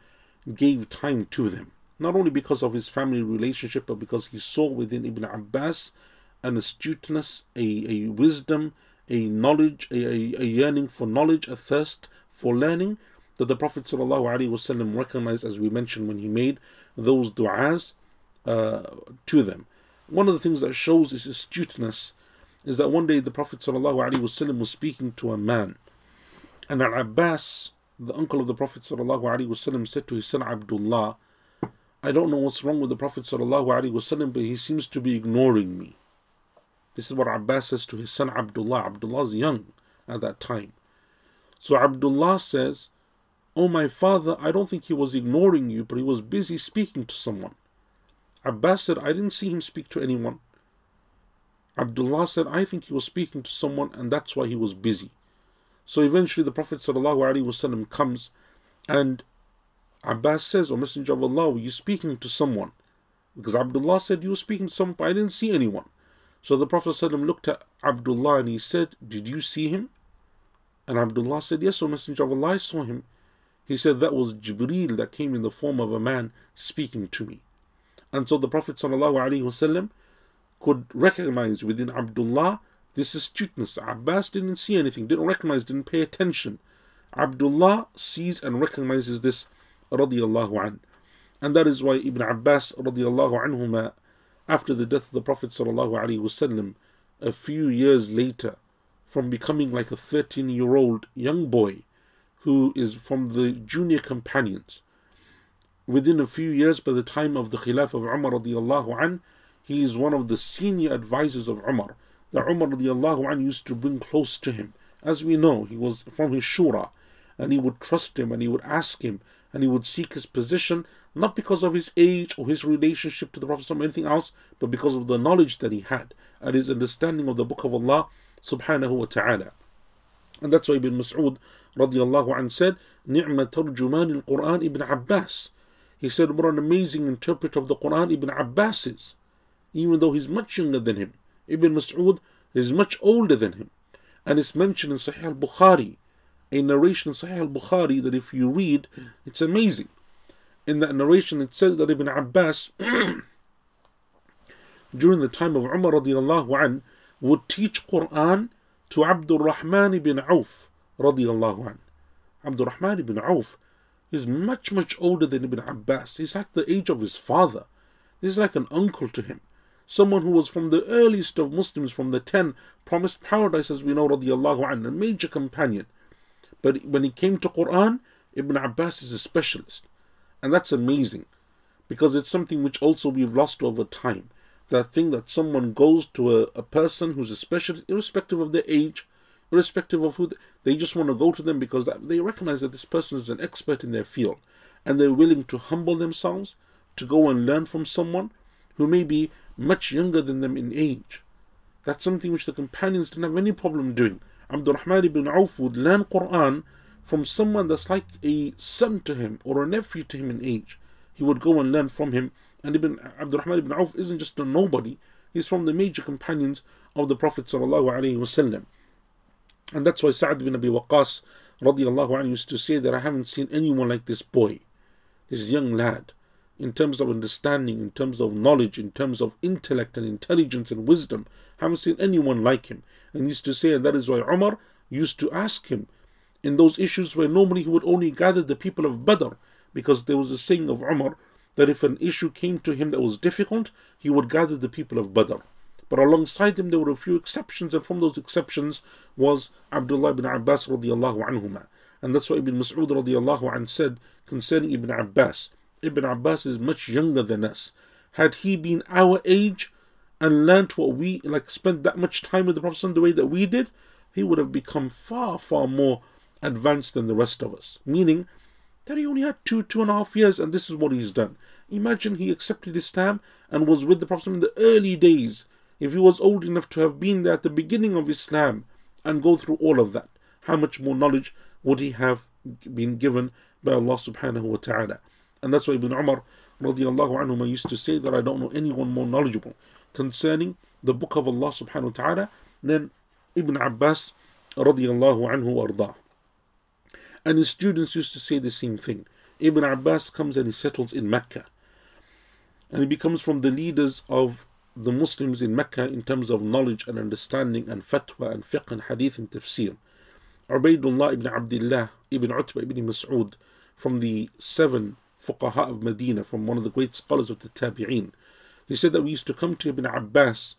gave time to them, not only because of his family relationship, but because he saw within Ibn Abbas an astuteness, a, a wisdom, a knowledge, a, a, a yearning for knowledge, a thirst for learning that the Prophet ﷺ recognized, as we mentioned, when he made those du'as uh, to them. One of the things that shows this astuteness is that one day the Prophet ﷺ was speaking to a man, and Al Abbas, the uncle of the Prophet ﷺ, said to his son Abdullah, I don't know what's wrong with the Prophet ﷺ, but he seems to be ignoring me. This is what Abbas says to his son Abdullah. Abdullah is young at that time. So Abdullah says, Oh, my father, I don't think he was ignoring you, but he was busy speaking to someone. Abbas said, I didn't see him speak to anyone. Abdullah said, I think he was speaking to someone and that's why he was busy. So eventually the Prophet ﷺ comes and Abbas says, O Messenger of Allah, were you speaking to someone? Because Abdullah said you were speaking to someone, but I didn't see anyone. So the Prophet ﷺ looked at Abdullah and he said, Did you see him? And Abdullah said, Yes, O Messenger of Allah, I saw him. He said, That was Jibreel that came in the form of a man speaking to me. And so the Prophet ﷺ could recognize within Abdullah this astuteness. Abbas didn't see anything, didn't recognize, didn't pay attention. Abdullah sees and recognizes this an. And that is why Ibn Abbas anhuma, after the death of the Prophet sallallahu alaihi wasallam, a few years later, from becoming like a 13 year old young boy who is from the junior companions, within a few years by the time of the Khilaf of Umar radiallahu he is one of the senior advisors of Umar. The Umar radiallahu anh used to bring close to him. As we know, he was from his shura, and he would trust him, and he would ask him, and he would seek his position, not because of his age or his relationship to the Prophet or anything else, but because of the knowledge that he had and his understanding of the Book of Allah subhanahu wa ta'ala. And that's why Ibn Mas'ud radiallahu anh said, Ni'ma tarjuman al-Qur'an Ibn Abbas. He said, what an amazing interpreter of the Qur'an Ibn Abbas is even though he's much younger than him. Ibn Mas'ud is much older than him. And it's mentioned in Sahih al Bukhari, a narration in Sahih al Bukhari that if you read, it's amazing. In that narration, it says that Ibn Abbas, [CLEARS THROAT] during the time of Umar radiallahu an, would teach Quran to Abdul Rahman ibn Auf radiallahu an. Abdul Rahman ibn Auf is much, much older than Ibn Abbas. He's like the age of his father. He's like an uncle to him. Someone who was from the earliest of Muslims, from the ten promised paradise, as we know, radiallahu anhu, a major companion. But when he came to Quran, Ibn Abbas is a specialist. And that's amazing because it's something which also we've lost over time. That thing that someone goes to a, a person who's a specialist, irrespective of their age, irrespective of who, they, they just want to go to them because that, they recognize that this person is an expert in their field. And they're willing to humble themselves to go and learn from someone who may be much younger than them in age. That's something which the companions didn't have any problem doing. Abdurrahman ibn Auf would learn Quran from someone that's like a son to him or a nephew to him in age. He would go and learn from him. And Ibn Abdurrahman ibn Auf isn't just a nobody, he's from the major companions of the Prophet. And that's why Sa'ad bin Abi Waqqas radiallahu anhu used to say that I haven't seen anyone like this boy, this young lad, in terms of understanding, in terms of knowledge, in terms of intellect and intelligence and wisdom. Haven't seen anyone like him. And used to say, and that is why Umar used to ask him in those issues where normally he would only gather the people of Badr, because there was a saying of Umar that if an issue came to him that was difficult, he would gather the people of Badr. But alongside him, there were a few exceptions, and from those exceptions was Abdullah ibn Abbas radiallahu anhuma. And that's why Ibn Mas'ud said concerning Ibn Abbas, Ibn Abbas is much younger than us. Had he been our age and learnt what we, like spent that much time with the Prophet the way that we did, he would have become far, far more advanced than the rest of us. Meaning that he only had two, two and a half years, and this is what he's done. Imagine he accepted Islam and was with the Prophet in the early days. If he was old enough to have been there at the beginning of Islam and go through all of that, how much more knowledge would he have been given by Allah subhanahu wa ta'ala? And that's why Ibn Umar radiallahu anhu used to say that I don't know anyone more knowledgeable concerning the book of Allah subhanahu wa ta'ala than Ibn Abbas radiallahu anhu ardah. And his students used to say the same thing. Ibn Abbas comes and he settles in Mecca. And he becomes from the leaders of the Muslims in Mecca in terms of knowledge and understanding and fatwa and fiqh and hadith and tafsir. Ubaidullah ibn Abdullah ibn Utbah ibn Mas'ud from the seven fuqaha of Medina, from one of the great scholars of the Tabi'een. He said that we used to come to Ibn Abbas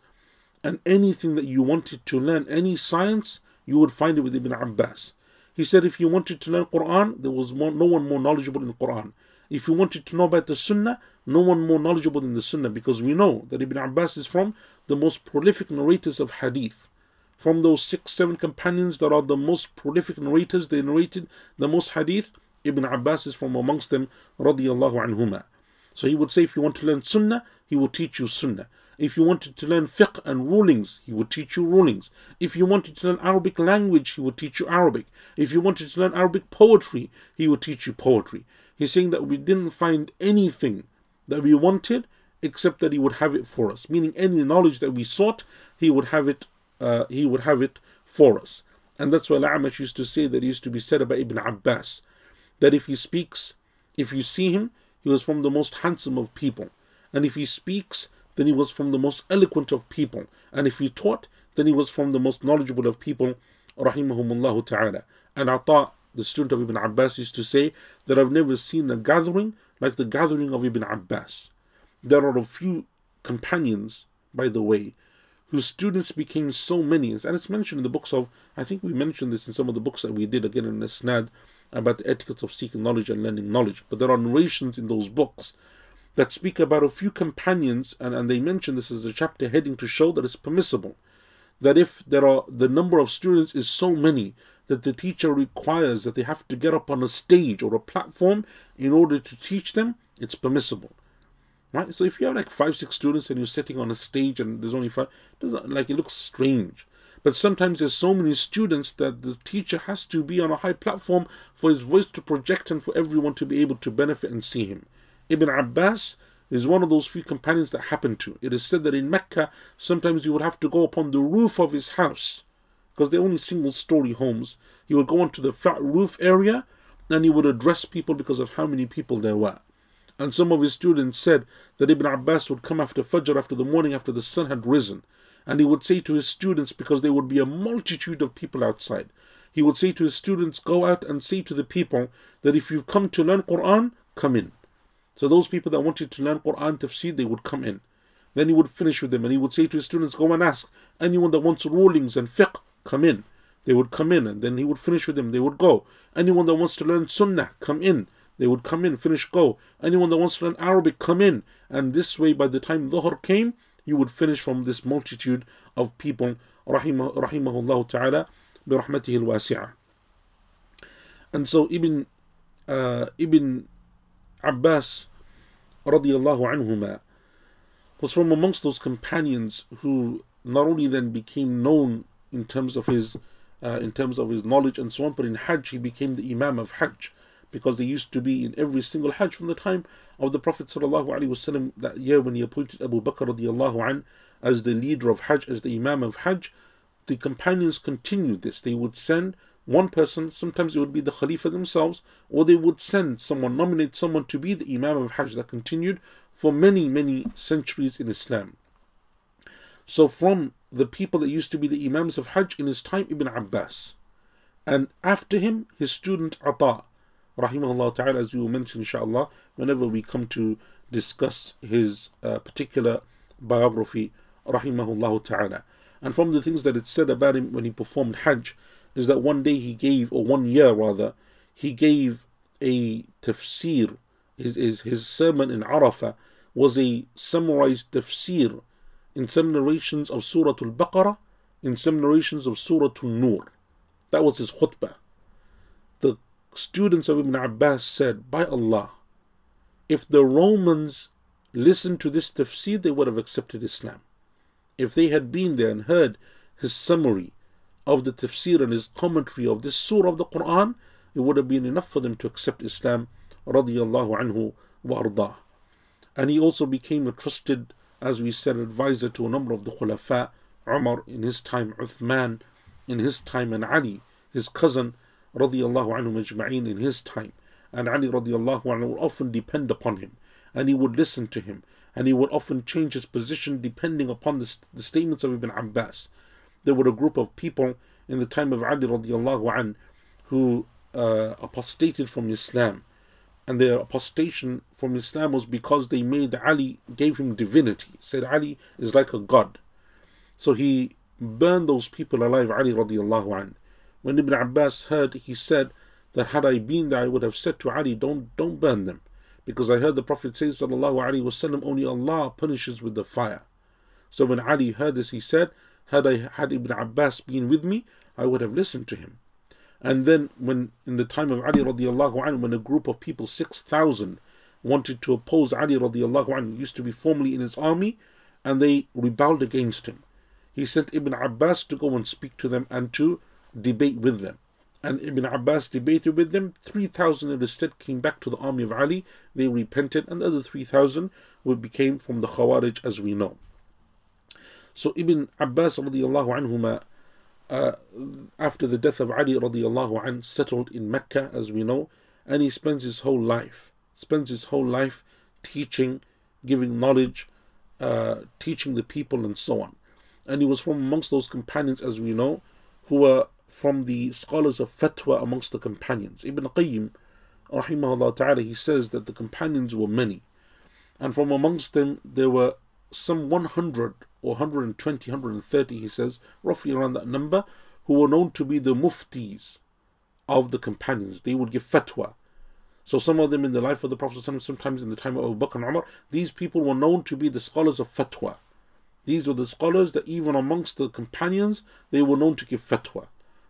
and anything that you wanted to learn, any science, you would find it with Ibn Abbas. He said if you wanted to learn Quran, there was more, no one more knowledgeable in Quran. If you wanted to know about the Sunnah, no one more knowledgeable than the Sunnah because we know that Ibn Abbas is from the most prolific narrators of Hadith. From those six, seven companions that are the most prolific narrators, they narrated the most Hadith. Ibn Abbas is from amongst them, radiallahu anhuma. So he would say, if you want to learn Sunnah, he will teach you Sunnah. If you wanted to learn fiqh and rulings, he would teach you rulings. If you wanted to learn Arabic language, he would teach you Arabic. If you wanted to learn Arabic poetry, he would teach you poetry. He's saying that we didn't find anything that we wanted except that he would have it for us. Meaning any knowledge that we sought, he would have it. Uh, he would have it for us. And that's why Al-Amash used to say that he used to be said about Ibn Abbas, that if he speaks, if you see him, he was from the most handsome of people. And if he speaks, then he was from the most eloquent of people. And if he taught, then he was from the most knowledgeable of people, rahimahumullah ta'ala. And Ata, the student of Ibn Abbas, used to say that I've never seen a gathering like the gathering of Ibn Abbas. There are a few companions, by the way, whose students became so many, and it's mentioned in the books of, I think we mentioned this in some of the books that we did again in Isnad about the etiquettes of seeking knowledge and learning knowledge. But there are narrations in those books that speak about a few companions, and, and they mention this as a chapter heading to show that it's permissible. That if there are the number of students is so many that the teacher requires that they have to get up on a stage or a platform in order to teach them, it's permissible. Right? So if you have like five, six students and you're sitting on a stage and there's only five, doesn't like it looks strange. But sometimes there's so many students that the teacher has to be on a high platform for his voice to project and for everyone to be able to benefit and see him. Ibn Abbas is one of those few companions that happened to. It is said that in Mecca, sometimes he would have to go upon the roof of his house because they're only single story homes. He would go onto the flat roof area and he would address people because of how many people there were. And some of his students said that Ibn Abbas would come after Fajr, after the morning, after the sun had risen. And he would say to his students, because there would be a multitude of people outside, he would say to his students, Go out and say to the people that if you've come to learn Quran, come in. So those people that wanted to learn Quran tafsir, they would come in. Then he would finish with them and he would say to his students, Go and ask anyone that wants rulings and fiqh, come in. They would come in and then he would finish with them. They would go. Anyone that wants to learn sunnah, come in. They would come in, finish, go. Anyone that wants to learn Arabic, come in. And this way, by the time Dhuhr came, you would finish from this multitude of people, rahimah, rahimahullah ta'ala, برحمته الواسعة. And so Ibn, uh, Ibn Abbas, radiallahu anhuma, was from amongst those companions who not only then became known in terms of his uh, in terms of his knowledge and so on, but in Hajj he became the Imam of Hajj because they used to be in every single Hajj from the time of the Prophet wasallam that year when he appointed Abu Bakr radiallahu an as the leader of Hajj, as the Imam of Hajj. The companions continued this. They would send one person, sometimes it would be the Khalifa themselves, or they would send someone, nominate someone to be the Imam of Hajj that continued for many, many centuries in Islam. So, from the people that used to be the Imams of Hajj in his time, Ibn Abbas. And after him, his student Ata, rahimahullah ta'ala, as we will mention inshallah, whenever we come to discuss his uh, particular biography, rahimahullah ta'ala. And from the things that it said about him when he performed Hajj, is that one day he gave, or one year rather, he gave a tafsir, his, his, his sermon in Arafah was a summarized tafsir in some narrations of Surah Al Baqarah, in some narrations of Surah Al Nur. That was his khutbah. Students of Ibn Abbas said, By Allah, if the Romans listened to this tafsir, they would have accepted Islam. If they had been there and heard his summary of the tafsir and his commentary of this surah of the Quran, it would have been enough for them to accept Islam. Anhu. And he also became a trusted as we said, advisor to a number of the Khulafa, Umar in his time, Uthman in his time, and Ali, his cousin, radiallahu anhu majma'in in his time. And Ali radiallahu anhu would often depend upon him, and he would listen to him, and he would often change his position depending upon the, the statements of Ibn Abbas. There were a group of people in the time of Ali radiallahu anhu who uh, apostated from Islam and their apostation from Islam was because they made Ali, gave him divinity, said Ali is like a god. So he burned those people alive, Ali radiallahu an. When Ibn Abbas heard, he said that had I been there, I would have said to Ali, don't, don't burn them. Because I heard the Prophet say, sallallahu alayhi wasallam, only Allah punishes with the fire. So when Ali heard this, he said, had I had Ibn Abbas been with me, I would have listened to him. And then, when in the time of Ali radiallahu when a group of people, 6,000, wanted to oppose Ali radiallahu anhu, used to be formerly in his army, and they rebelled against him. He sent Ibn Abbas to go and speak to them and to debate with them. And Ibn Abbas debated with them. 3,000 of the instead came back to the army of Ali. They repented, and the other 3,000 became from the Khawarij, as we know. So Ibn Abbas radiallahu anhuma uh, after the death of Ali radiallahu anh, settled in Mecca, as we know, and he spends his whole life, spends his whole life teaching, giving knowledge, uh, teaching the people, and so on. And he was from amongst those companions, as we know, who were from the scholars of fatwa amongst the companions. Ibn Qayyim, rahimahullah ta'ala, he says that the companions were many. And from amongst them, there were some 100 or 120, 130, he says, roughly around that number, who were known to be the muftis of the companions. They would give fatwa. So some of them in the life of the Prophet, sometimes in the time of Abu Bakr and Umar, these people were known to be the scholars of fatwa. These were the scholars that even amongst the companions, they were known to give fatwa.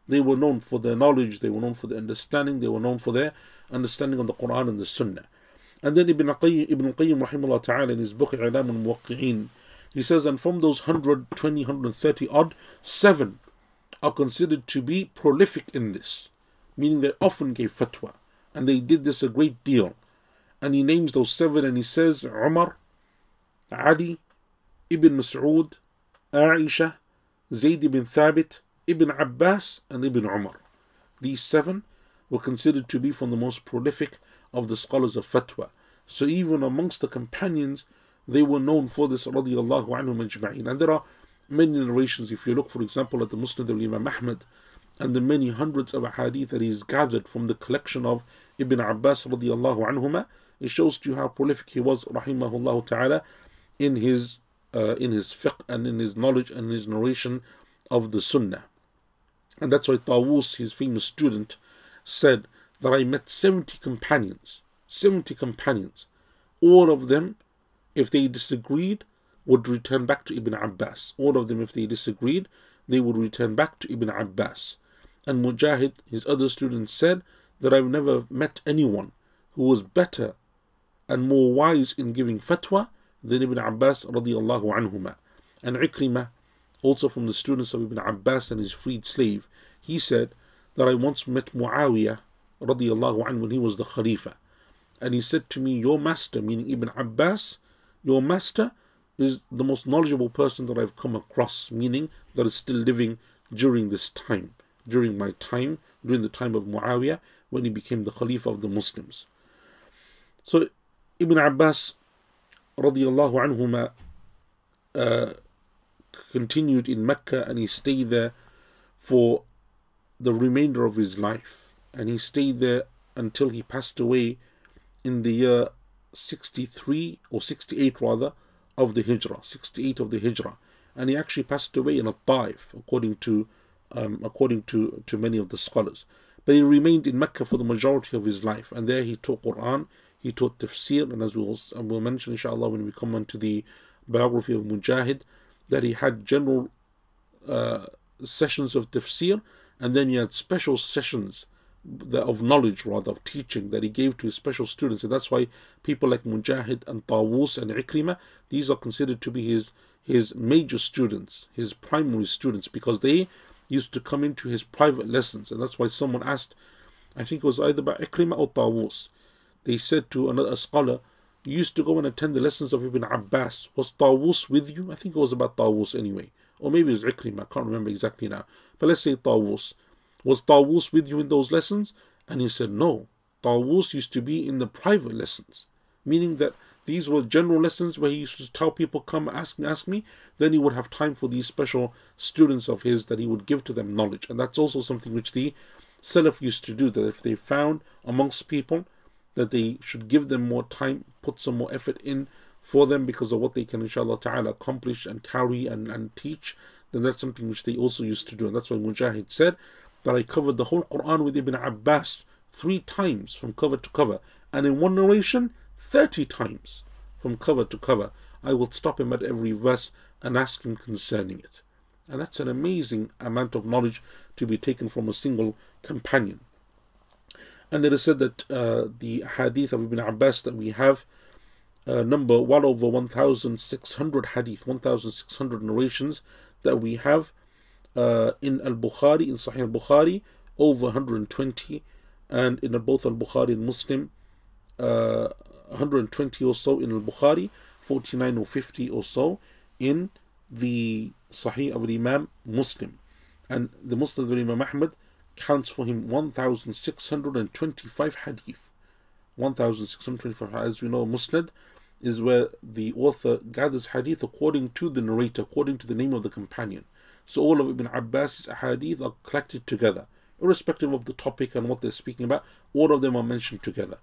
They were known for their knowledge, they were known for their understanding, they were known for their understanding of the Quran and the Sunnah. And then Ibn Qayyim, Ibn Qayyim rahimahullah ta'ala in his book I'lam al-Muwaqqi'in, he says, and from those 120, 130 odd, seven are considered to be prolific in this, meaning they often gave fatwa, and they did this a great deal. And he names those seven and he says, Umar, Ali, Ibn Mas'ud, Aisha, Zayd ibn Thabit, Ibn Abbas, and Ibn Umar. These seven were considered to be from the most prolific of the scholars of fatwa. So even amongst the companions, they were known for this radiallahu anhum ajma'in. And there are many narrations, if you look, for example, at the Musnad of Imam Ahmad and the many hundreds of hadith that he's gathered from the collection of Ibn Abbas radiallahu anhuma, it shows to you how prolific he was, rahimahullah ta'ala, in his uh, in his fiqh and in his knowledge and his narration of the Sunnah. And that's why Tawus, his famous student, said that I met 70 companions, 70 companions. All of them, if they disagreed, would return back to Ibn Abbas. All of them, if they disagreed, they would return back to Ibn Abbas. And Mujahid, his other student, said that I've never met anyone who was better and more wise in giving fatwa than Ibn Abbas. And Ikrimah, also from the students of Ibn Abbas and his freed slave, he said that I once met Muawiyah radiallahu anhu when he was the Khalifa. And he said to me, Your master, meaning Ibn Abbas, your master is the most knowledgeable person that I've come across, meaning that is still living during this time, during my time, during the time of Muawiyah, when he became the Khalifa of the Muslims. So Ibn Abbas radiallahu anhuma uh, continued in Mecca and he stayed there for the remainder of his life. And he stayed there until he passed away in the year 63 or 68 rather of the Hijrah, 68 of the Hijrah. And he actually passed away in a Taif, according to um, according to, to many of the scholars. But he remained in Mecca for the majority of his life, and there he taught Quran, he taught tafsir, and as we will, we'll mention inshallah when we come on to the biography of Mujahid, that he had general uh, sessions of tafsir, and then he had special sessions of knowledge, rather, of teaching that he gave to his special students. And that's why people like Mujahid and Tawus and Ikrimah, these are considered to be his, his major students, his primary students, because they used to come into his private lessons. And that's why someone asked, I think it was either by Ikrimah or Tawus, they said to another scholar, You used to go and attend the lessons of Ibn Abbas. Was Tawus with you? I think it was about Tawus anyway. Or maybe it was Ikrimah, I can't remember exactly now. But let's say Tawus. Was Tawus with you in those lessons? And he said, No. Tawus used to be in the private lessons, meaning that these were general lessons where he used to tell people, Come ask me, ask me. Then he would have time for these special students of his that he would give to them knowledge. And that's also something which the Salaf used to do, that if they found amongst people that they should give them more time, put some more effort in for them because of what they can inshallah ta'ala accomplish and carry and, and teach, then that's something which they also used to do. And that's why Mujahid said that I covered the whole Quran with Ibn Abbas three times from cover to cover, and in one narration, 30 times from cover to cover. I will stop him at every verse and ask him concerning it. And that's an amazing amount of knowledge to be taken from a single companion. And it is said that uh, the hadith of Ibn Abbas that we have uh, number well over 1,600 hadith, 1,600 narrations that we have uh, in Al Bukhari, in Sahih Al Bukhari, over 120, and in both Al Bukhari and Muslim, uh, 120 or so in Al Bukhari, 49 or 50 or so in the Sahih of Imam Musnad. And the Muslim of Imam Ahmad counts for him 1,625 hadith. 1,625, as we know, Musnad is where the author gathers hadith according to the narrator, according to the name of the companion. So all of Ibn Abbas's hadith are collected together, irrespective of the topic and what they're speaking about, all of them are mentioned together.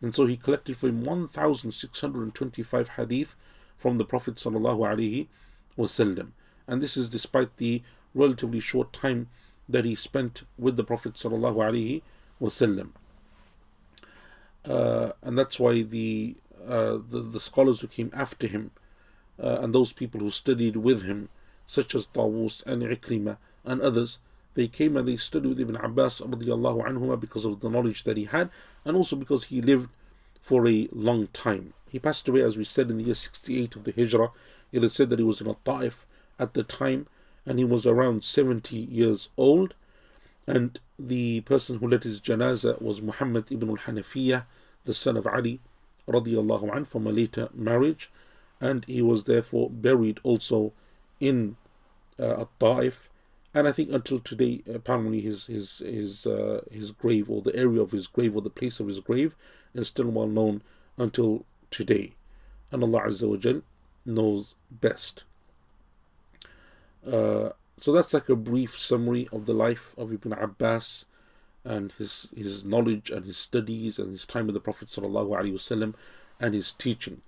And so he collected for him 1,625 hadith from the Prophet wasallam. And this is despite the relatively short time that he spent with the Prophet sallallahu alaihi wasallam. Uh, and that's why the, uh, the, the scholars who came after him uh, and those people who studied with him, such as Tawus and Ikrimah and others, they came and they studied with Ibn Abbas because of the knowledge that he had and also because he lived for a long time. He passed away, as we said, in the year 68 of the Hijrah. It is said that he was in a Ta'if at the time and he was around 70 years old. And the person who led his janazah was Muhammad ibn al-Hanafiyyah, the son of Ali radiallahu anh, from a later marriage. And he was therefore buried also in uh, Ta'if. And I think until today, apparently his his his uh, his grave or the area of his grave or the place of his grave is still well known until today. And Allah Azza wa Jal knows best. Uh, so that's like a brief summary of the life of Ibn Abbas and his his knowledge and his studies and his time with the Prophet wasallam and his teaching.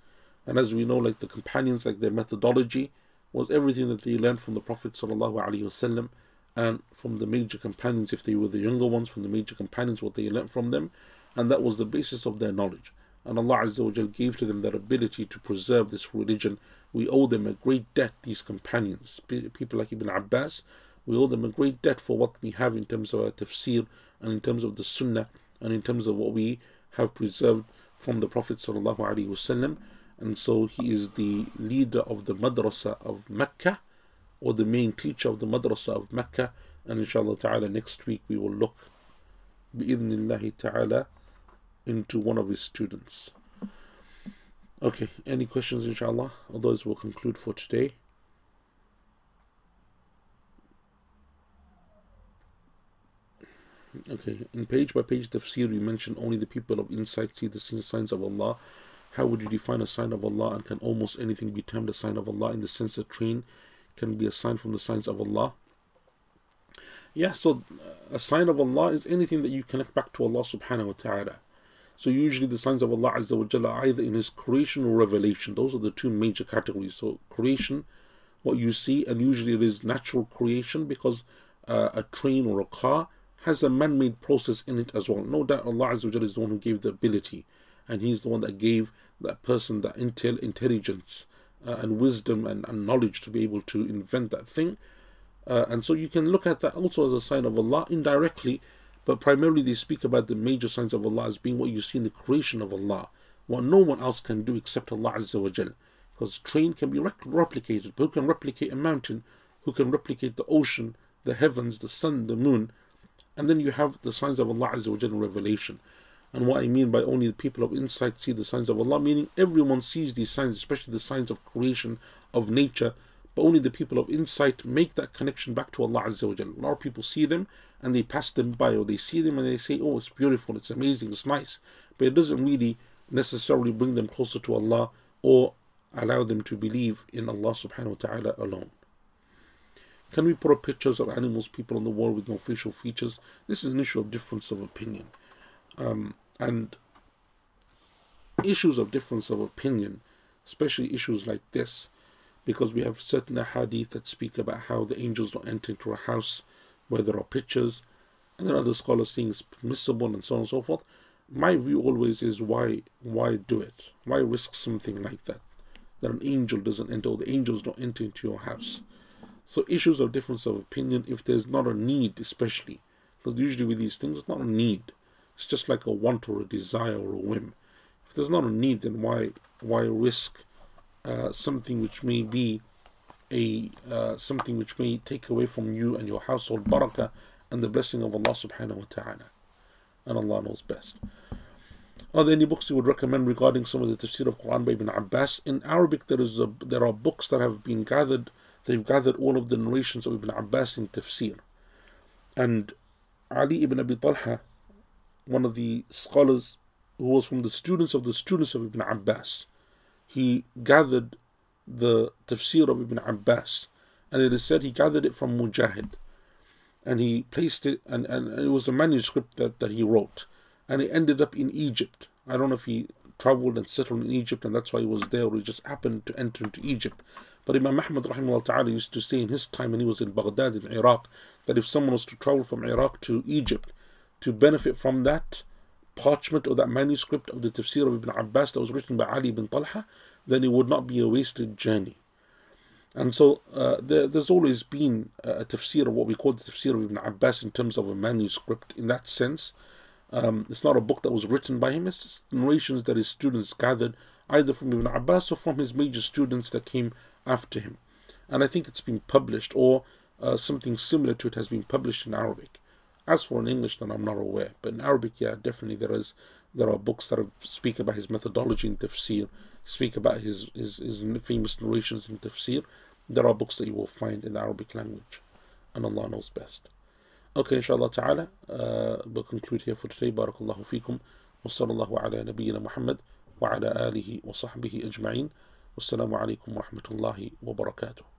And as we know, like the companions, like their methodology was everything that they learned from the Prophet wasallam and from the major companions, if they were the younger ones, from the major companions, what they learned from them, and that was the basis of their knowledge. And Allah Azza wa gave to them that ability to preserve this religion. We owe them a great debt, these companions, people like Ibn Abbas, we owe them a great debt for what we have in terms of our tafsir and in terms of the sunnah and in terms of what we have preserved from the Prophet wasallam and so he is the leader of the madrasa of Mecca or the main teacher of the madrasa of Mecca. And inshallah ta'ala next week we will look bi'idhnillahi ta'ala into one of his students okay any questions inshallah otherwise we'll conclude for today Okay, in page by page tafsir, you mentioned only the people of insight see the signs of Allah. How would you define a sign of Allah? And can almost anything be termed a sign of Allah in the sense that train can be a sign from the signs of Allah? Yeah, so uh, a sign of Allah is anything that you connect back to Allah subhanahu wa ta'ala. So usually the signs of Allah Azza wa Jalla are either in His creation or revelation. Those are the two major categories. So creation, what you see, and usually it is natural creation because uh, a train or a car has a man-made process in it as well. No doubt Allah Azza wa Jalla is the one who gave the ability and He's the one that gave that person that intel, intelligence uh, and wisdom and, and, knowledge to be able to invent that thing. Uh, and so you can look at that also as a sign of Allah indirectly, but primarily they speak about the major signs of Allah as being what you see in the creation of Allah, what no one else can do except Allah Azza wa Jalla. Because train can be replicated, but who can replicate a mountain? Who can replicate the ocean, the heavens, the sun, the moon? And then you have the signs of Allah Azza wa Jalla in Revelation. And what I mean by only the people of insight see the signs of Allah, meaning everyone sees these signs, especially the signs of creation, of nature, but only the people of insight make that connection back to Allah Azza wa Jalla. A lot of people see them and they pass them by, or they see them and they say, Oh, it's beautiful, it's amazing, it's nice. But it doesn't really necessarily bring them closer to Allah or allow them to believe in Allah subhanahu wa ta'ala alone. Can we put up pictures of animals, people on the wall with no facial features? This is an issue of difference of opinion. Um, and issues of difference of opinion, especially issues like this, because we have certain hadith that speak about how the angels don't enter into a house where there are pictures, and then other scholars saying it's permissible and so on and so forth. My view always is why why do it? Why risk something like that? That an angel doesn't enter, or the angels don't enter into your house. So issues of difference of opinion, if there's not a need, especially, because usually with these things, it's not a need. It's just like a want or a desire or a whim. If there's not a need, then why why risk uh, something which may be a uh, something which may take away from you and your household barakah and the blessing of Allah subhanahu wa ta'ala. And Allah knows best. Are there any books you would recommend regarding some of the tafsir of Quran by Ibn Abbas? In Arabic, there is a, there are books that have been gathered. They've gathered all of the narrations of Ibn Abbas in tafsir. And Ali ibn Abi Talha one of the scholars who was from the students of the students of Ibn Abbas. He gathered the tafsir of Ibn Abbas, and it is said he gathered it from Mujahid. And he placed it, and, and it was a manuscript that, that he wrote. And it ended up in Egypt. I don't know if he traveled and settled in Egypt, and that's why he was there, or he just happened to enter into Egypt. But Imam Ahmad rahimahullah ta'ala used to say in his time when he was in Baghdad in Iraq that if someone was to travel from Iraq to Egypt, to benefit from that parchment or that manuscript of the tafsir of Ibn Abbas that was written by Ali ibn Talha, then it would not be a wasted journey. And so uh, there, there's always been a tafsir of what we call the tafsir of Ibn Abbas in terms of a manuscript in that sense. Um, it's not a book that was written by him, it's just narrations that his students gathered either from Ibn Abbas or from his major students that came after him. And I think it's been published or uh, something similar to it has been published in Arabic. As for in English, then I'm not aware. But in Arabic, yeah, definitely there is there are books that speak about his methodology in tafsir, speak about his, his, his famous narrations in tafsir. There are books that you will find in the Arabic language. And Allah knows best. Okay, inshallah ta'ala, uh, we'll conclude here for today. Barakallahu fikum. وصلى الله على نبينا محمد وعلى آله وصحبه أجمعين والسلام عليكم ورحمة الله وبركاته